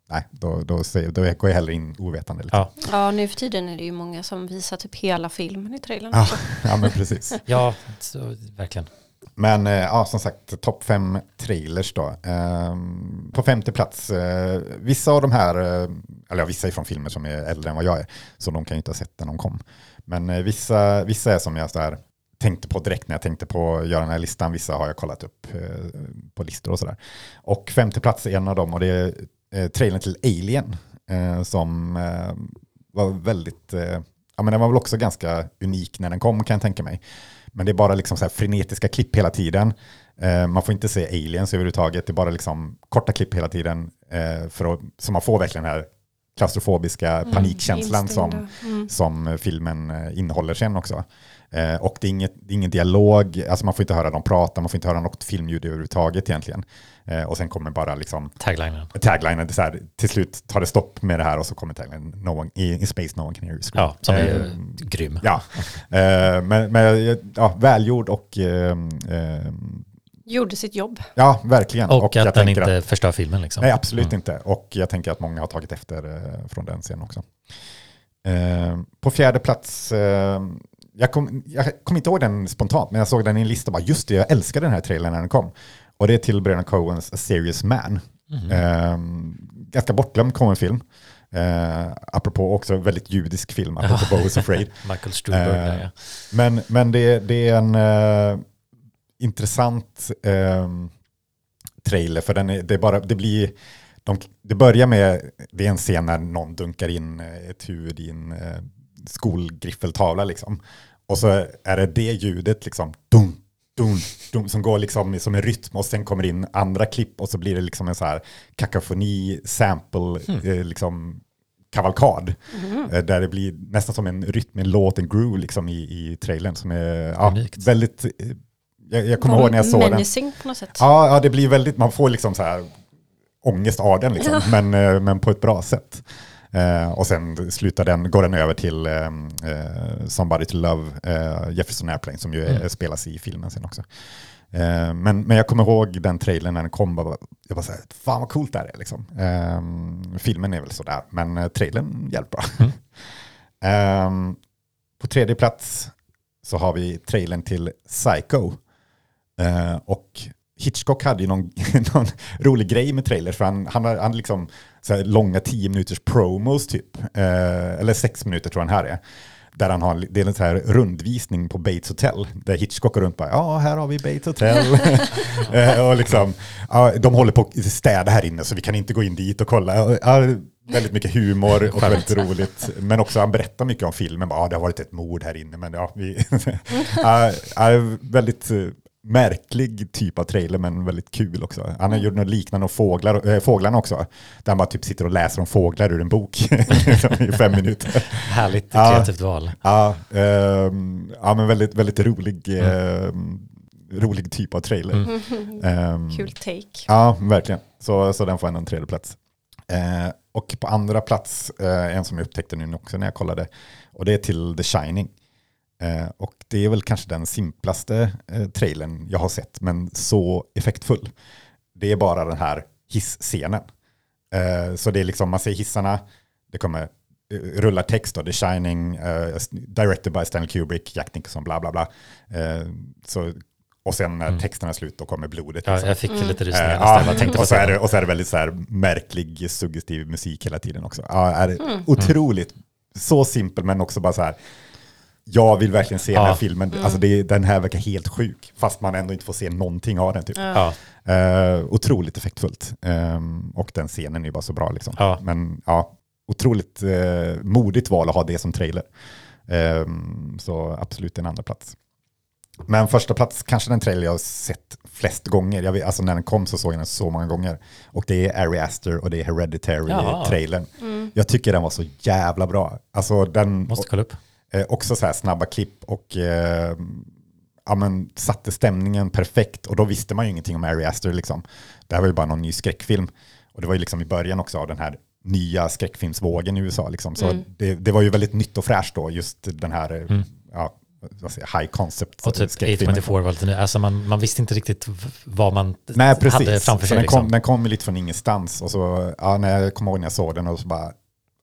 nej, då, då, då går jag hellre in ovetande. Liksom. Ja, Ja, nu för tiden är det ju många som visar typ hela filmen i trailern. Ja, ja, men precis. <laughs> ja så, verkligen. Men eh, ja, som sagt, topp fem trailers då. Ehm, på femte plats, eh, vissa av de här, eh, eller ja, vissa är från filmer som är äldre än vad jag är, så de kan ju inte ha sett när de kom. Men vissa, vissa är som jag så här, tänkte på direkt när jag tänkte på att göra den här listan, vissa har jag kollat upp på listor och sådär. Och femte plats är en av dem och det är eh, trailern till Alien, eh, som eh, var väldigt, eh, ja men den var väl också ganska unik när den kom kan jag tänka mig. Men det är bara liksom så här frenetiska klipp hela tiden. Eh, man får inte se aliens överhuvudtaget. Det är bara liksom korta klipp hela tiden. Eh, för att, så man får verkligen den här klaustrofobiska panikkänslan som. Mm. som filmen eh, innehåller sen också. Eh, och det är, inget, det är ingen dialog, alltså man får inte höra dem prata, man får inte höra något filmljud överhuvudtaget egentligen. Eh, och sen kommer bara liksom Taglinen. taglinen, så här, till slut tar det stopp med det här och så kommer taglinen, no one, in, in space no one can hear you scream. Ja, som är Eh, grym. Ja, eh, men, men ja, välgjord och eh, eh, Gjorde sitt jobb. ja, verkligen. Och, jag att den inte Att, förstör filmen liksom. nej, absolut Mm. inte. Och jag tänker att många har tagit efter eh, från den scenen också. Eh, på fjärde plats, eh, jag kom, jag kom inte ihåg den spontant, men jag såg den i en lista och bara just det, jag älskade den här trailern när den kom. Och det är till Brennan Coens A Serious Man. Mhm. Eh, ganska bortglömd Coen-film. Eh, apropå också väldigt judisk film, apropå Bo is Afraid. <laughs> Michael Stuhlberg. Eh, ja. Men, men det, det är en eh, intressant eh, trailer, för den är, det, är bara, det blir... De, det börjar med, det är en scen när någon dunkar in eh, ett huvud i en eh, skolgriffeltavla liksom. Och så är det det ljudet liksom, dum, dum, dum, som går liksom som en rytm och sen kommer in andra klipp och så blir det liksom en så här kakafoni, sample, eh, liksom kavalkad. Eh, Där det blir nästan som en rytm, en låt, en groove liksom i, i trailern som är ja, väldigt... eh, Jag, jag kommer ihåg när jag såg den. På något sätt. Ja, ja, det blir väldigt, man får liksom så här ångest av den liksom, men, eh, men på ett bra sätt. Eh, och sen slutar den, går den över till eh, eh, Somebody to Love, eh, Jefferson Airplane, som ju Mm. spelas i filmen sen också. Eh, men, men jag kommer ihåg den trailern när den kom, bara, jag bara så här, fan vad coolt det här är liksom. Eh, filmen är väl sådär, men trailern hjälper. Mm. <laughs> Eh, på tredje plats så har vi trailern till Psycho. Och Hitchcock hade ju någon, <laughs> någon rolig grej med trailers, för han, han han liksom så långa tio minuters promos typ, eh, eller sex minuter tror jag den här är. Där han har, det är en så här rundvisning på Bates Hotel, där Hitchcock går runt bara, ja här har vi Bates Hotel. <laughs> <laughs> eh, och liksom, ja, de håller på att städa här inne så vi kan inte gå in dit och kolla. Ja, väldigt mycket humor och väldigt roligt. Men också han berättar mycket om filmen, ja det har varit ett mord här inne, men ja, vi... <laughs> ja, ja, väldigt eh, märklig typ av trailer men väldigt kul också. Han har gjort något liknande om fåglar, äh, fåglarna också. Där han bara typ sitter och läser om fåglar ur en bok <laughs> i fem minuter. Härligt Ja. kreativt val. Ja, ehm, ja men väldigt, väldigt rolig, ehm, rolig typ av trailer. <laughs> Ehm, Kul take. Ja, verkligen. Så, så den får ändå en tredje plats. Eh, och på andra plats, eh, en som jag upptäckte nu också när jag kollade, och det är till The Shining. Eh, och det är väl kanske den simplaste eh, trailern jag har sett, men så effektfull. Det är bara den här hissscenen. Eh, så det är liksom, man ser hissarna, det kommer rullar text då, The Shining, directed by Stanley Kubrick, Jack Nicholson, bla bla bla. Så, och sen när Mm. texten är slut då kommer blodet. Ja, liksom. jag fick lite rysningar ja, och, så är det, scenen. och så är det väldigt så här märklig, suggestiv musik hela tiden också. Ja, är det Otroligt, så simpel men också bara så här, jag vill verkligen se den här Ja. filmen. Alltså det, den här verkar helt sjuk, fast man ändå inte får se någonting av den. Typ. Ja, Eh, otroligt effektfullt. Ehm, och den scenen är bara så bra. Liksom. Ja. Men ja, otroligt uh, modigt val att ha det som trailer. Ehm, så absolut en andra plats. Men första plats, kanske den trailer jag har sett flest gånger. Jag vet, alltså när den kom så såg jag den så många gånger. Och det är Ari Aster och det är. Hereditary-trailern. Jag tycker den var så jävla bra. Alltså den, måste kolla upp. Eh, också så här snabba klipp och eh, ja, men, satte stämningen perfekt. Och då visste man ju ingenting om Ari Aster. Liksom. Det här var ju bara någon ny skräckfilm. Och det var ju liksom i början också av den här nya skräckfilmsvågen i USA. Liksom. Så det, det var ju väldigt nytt och fräscht då, just den här eh, ja, vad säger, jag, high concept Och typ skräckfilmen. A24 var lite ny. Alltså man, man visste inte riktigt vad man Nej, precis. hade framför så sig. den, Liksom. kom, den kom ju lite från ingenstans. Och så, ja, när jag kommer ihåg när jag såg den och så bara,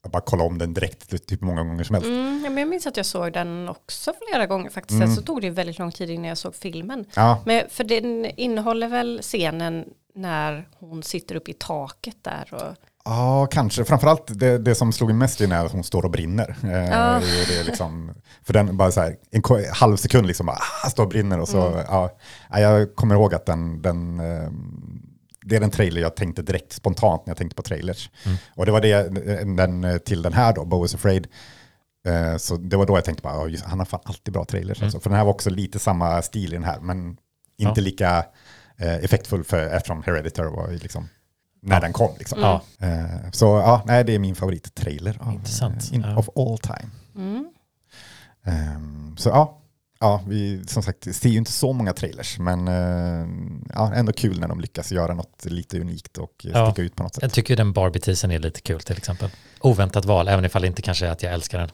jag bara kollade om den direkt, typ många gånger som helst. Mm, ja, men jag minns att jag såg den också flera gånger faktiskt. Sen så tog det väldigt lång tid innan jag såg filmen. Ja, Men för den innehåller väl scenen när hon sitter uppe i taket där och Ja, kanske. Framförallt det, det som slog mig mest är när hon står och brinner. Eh, Ja. det är liksom, för den bara så här, en halv sekund liksom bara, ah, står och brinner och så, ja. Ja, Jag kommer ihåg att den, den eh, det är den trailer jag tänkte direkt spontant när jag tänkte på trailers. Och det var det, den, till den här då, Bo is afraid. Eh, Så det var då jag tänkte bara, "Ja, just- han har fan alltid bra trailers. Alltså. För den här var också lite samma stil i den här, men inte Ja. lika eh, effektfull för, eftersom Hereditary var liksom, när den kom. Liksom. Ja. Eh, Så ja, nej, det är min favorittrailer av, Intressant, in, ja. of all time. Ehm, så ja, ja, vi som sagt ser ju inte så många trailers, men eh, ja, ändå kul när de lyckas göra något lite unikt och eh, Ja. sticka ut på något sätt. Jag tycker ju den Barbie-teasern är lite kul till exempel. Oväntat val, även ifall det inte kanske är att jag älskar den.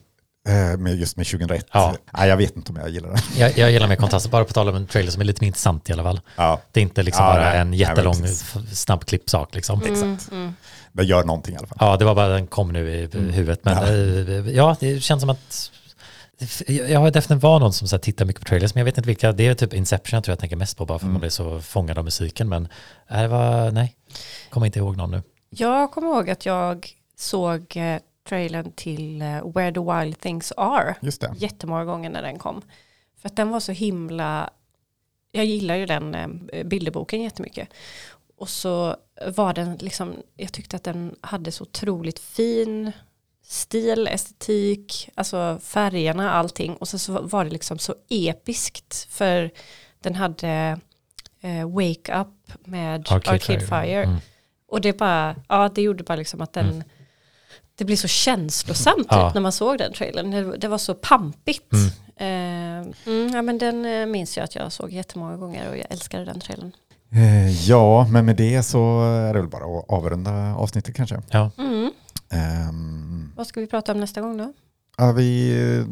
Eh, med just med 2001. Ja. Nej, jag vet inte om jag gillar den. Jag, jag gillar mer kontraster, bara på tal om en trailer som är lite mer intressant i alla fall. Ja, Det är inte liksom Ja, bara nej. en jättelång snabbklippsak liksom. exakt. Det gör någonting i alla fall. Ja, det var bara den kom nu i Mm. huvudet. Men ja. ja, det känns som att jag har definitivt var någon som så här, tittar mycket på trailers, men jag vet inte vilka. Det är typ Inception jag tror jag tänker mest på, bara för att man blir så fångad av musiken. Men äh, det var, nej, kommer inte ihåg någon nu. Jag kommer ihåg att jag såg eh, trailern till eh, Where the Wild Things Are Just det. jättemånga gånger när den kom. För att den var så himla, jag gillar ju den eh, bilderboken jättemycket. Och så var den liksom, jag tyckte att den hade så otroligt fin stil, estetik, alltså färgerna, allting. Och sen så var det liksom så episkt för den hade eh, Wake Up med Arcade, Fire. Mm. Och det bara, ja det gjorde bara liksom att den, det blev så känslosamt Ja. ut när man såg den trailern. Det, det var så pampigt. Eh, mm, ja men den eh, minns jag att jag såg jättemånga gånger och jag älskade den trailern. Eh, ja, men med det så är det väl bara att avrunda avsnittet kanske. Ja, Mm. Vad ska vi prata om nästa gång då? ja, vi eh,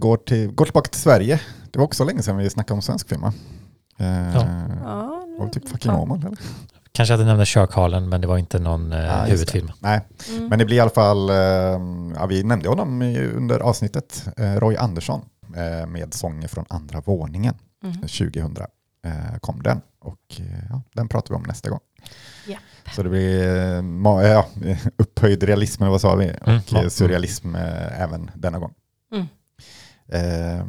går, till, går tillbaka till Sverige. Det var också länge sedan vi snackade om svensk film. Eh, Ja. Ja, Var det typ fucking Åmål eller? kanske att jag nämnde Sharkhalen, men det var inte någon eh, Ja, huvudfilm. det. Nej, men det blir i alla fall, eh, ja, vi nämnde honom under avsnittet, eh, Roy Andersson eh, med sånger från andra våningen. 2000 eh, kom den och eh, ja, den pratar vi om nästa gång. Så det blir eh, ja, <laughs> upphöjd realism, vad sa vi? Och Mm, ja. eh, surrealism eh, även denna gång. Mm. Eh,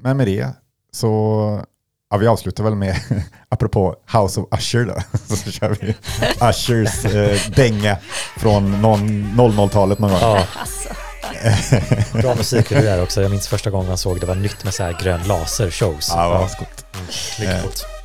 men med det så, ja, vi avslutar väl med, <laughs> apropå House of Usher då, <laughs> så kör vi Ushers eh, dänga från någon 00-talet någon gång. Ja. Bra musik är det där också. Jag minns första gången man såg det var nytt med så här grön laser-shows. Ja, vad coolt. mycket Eh, coolt.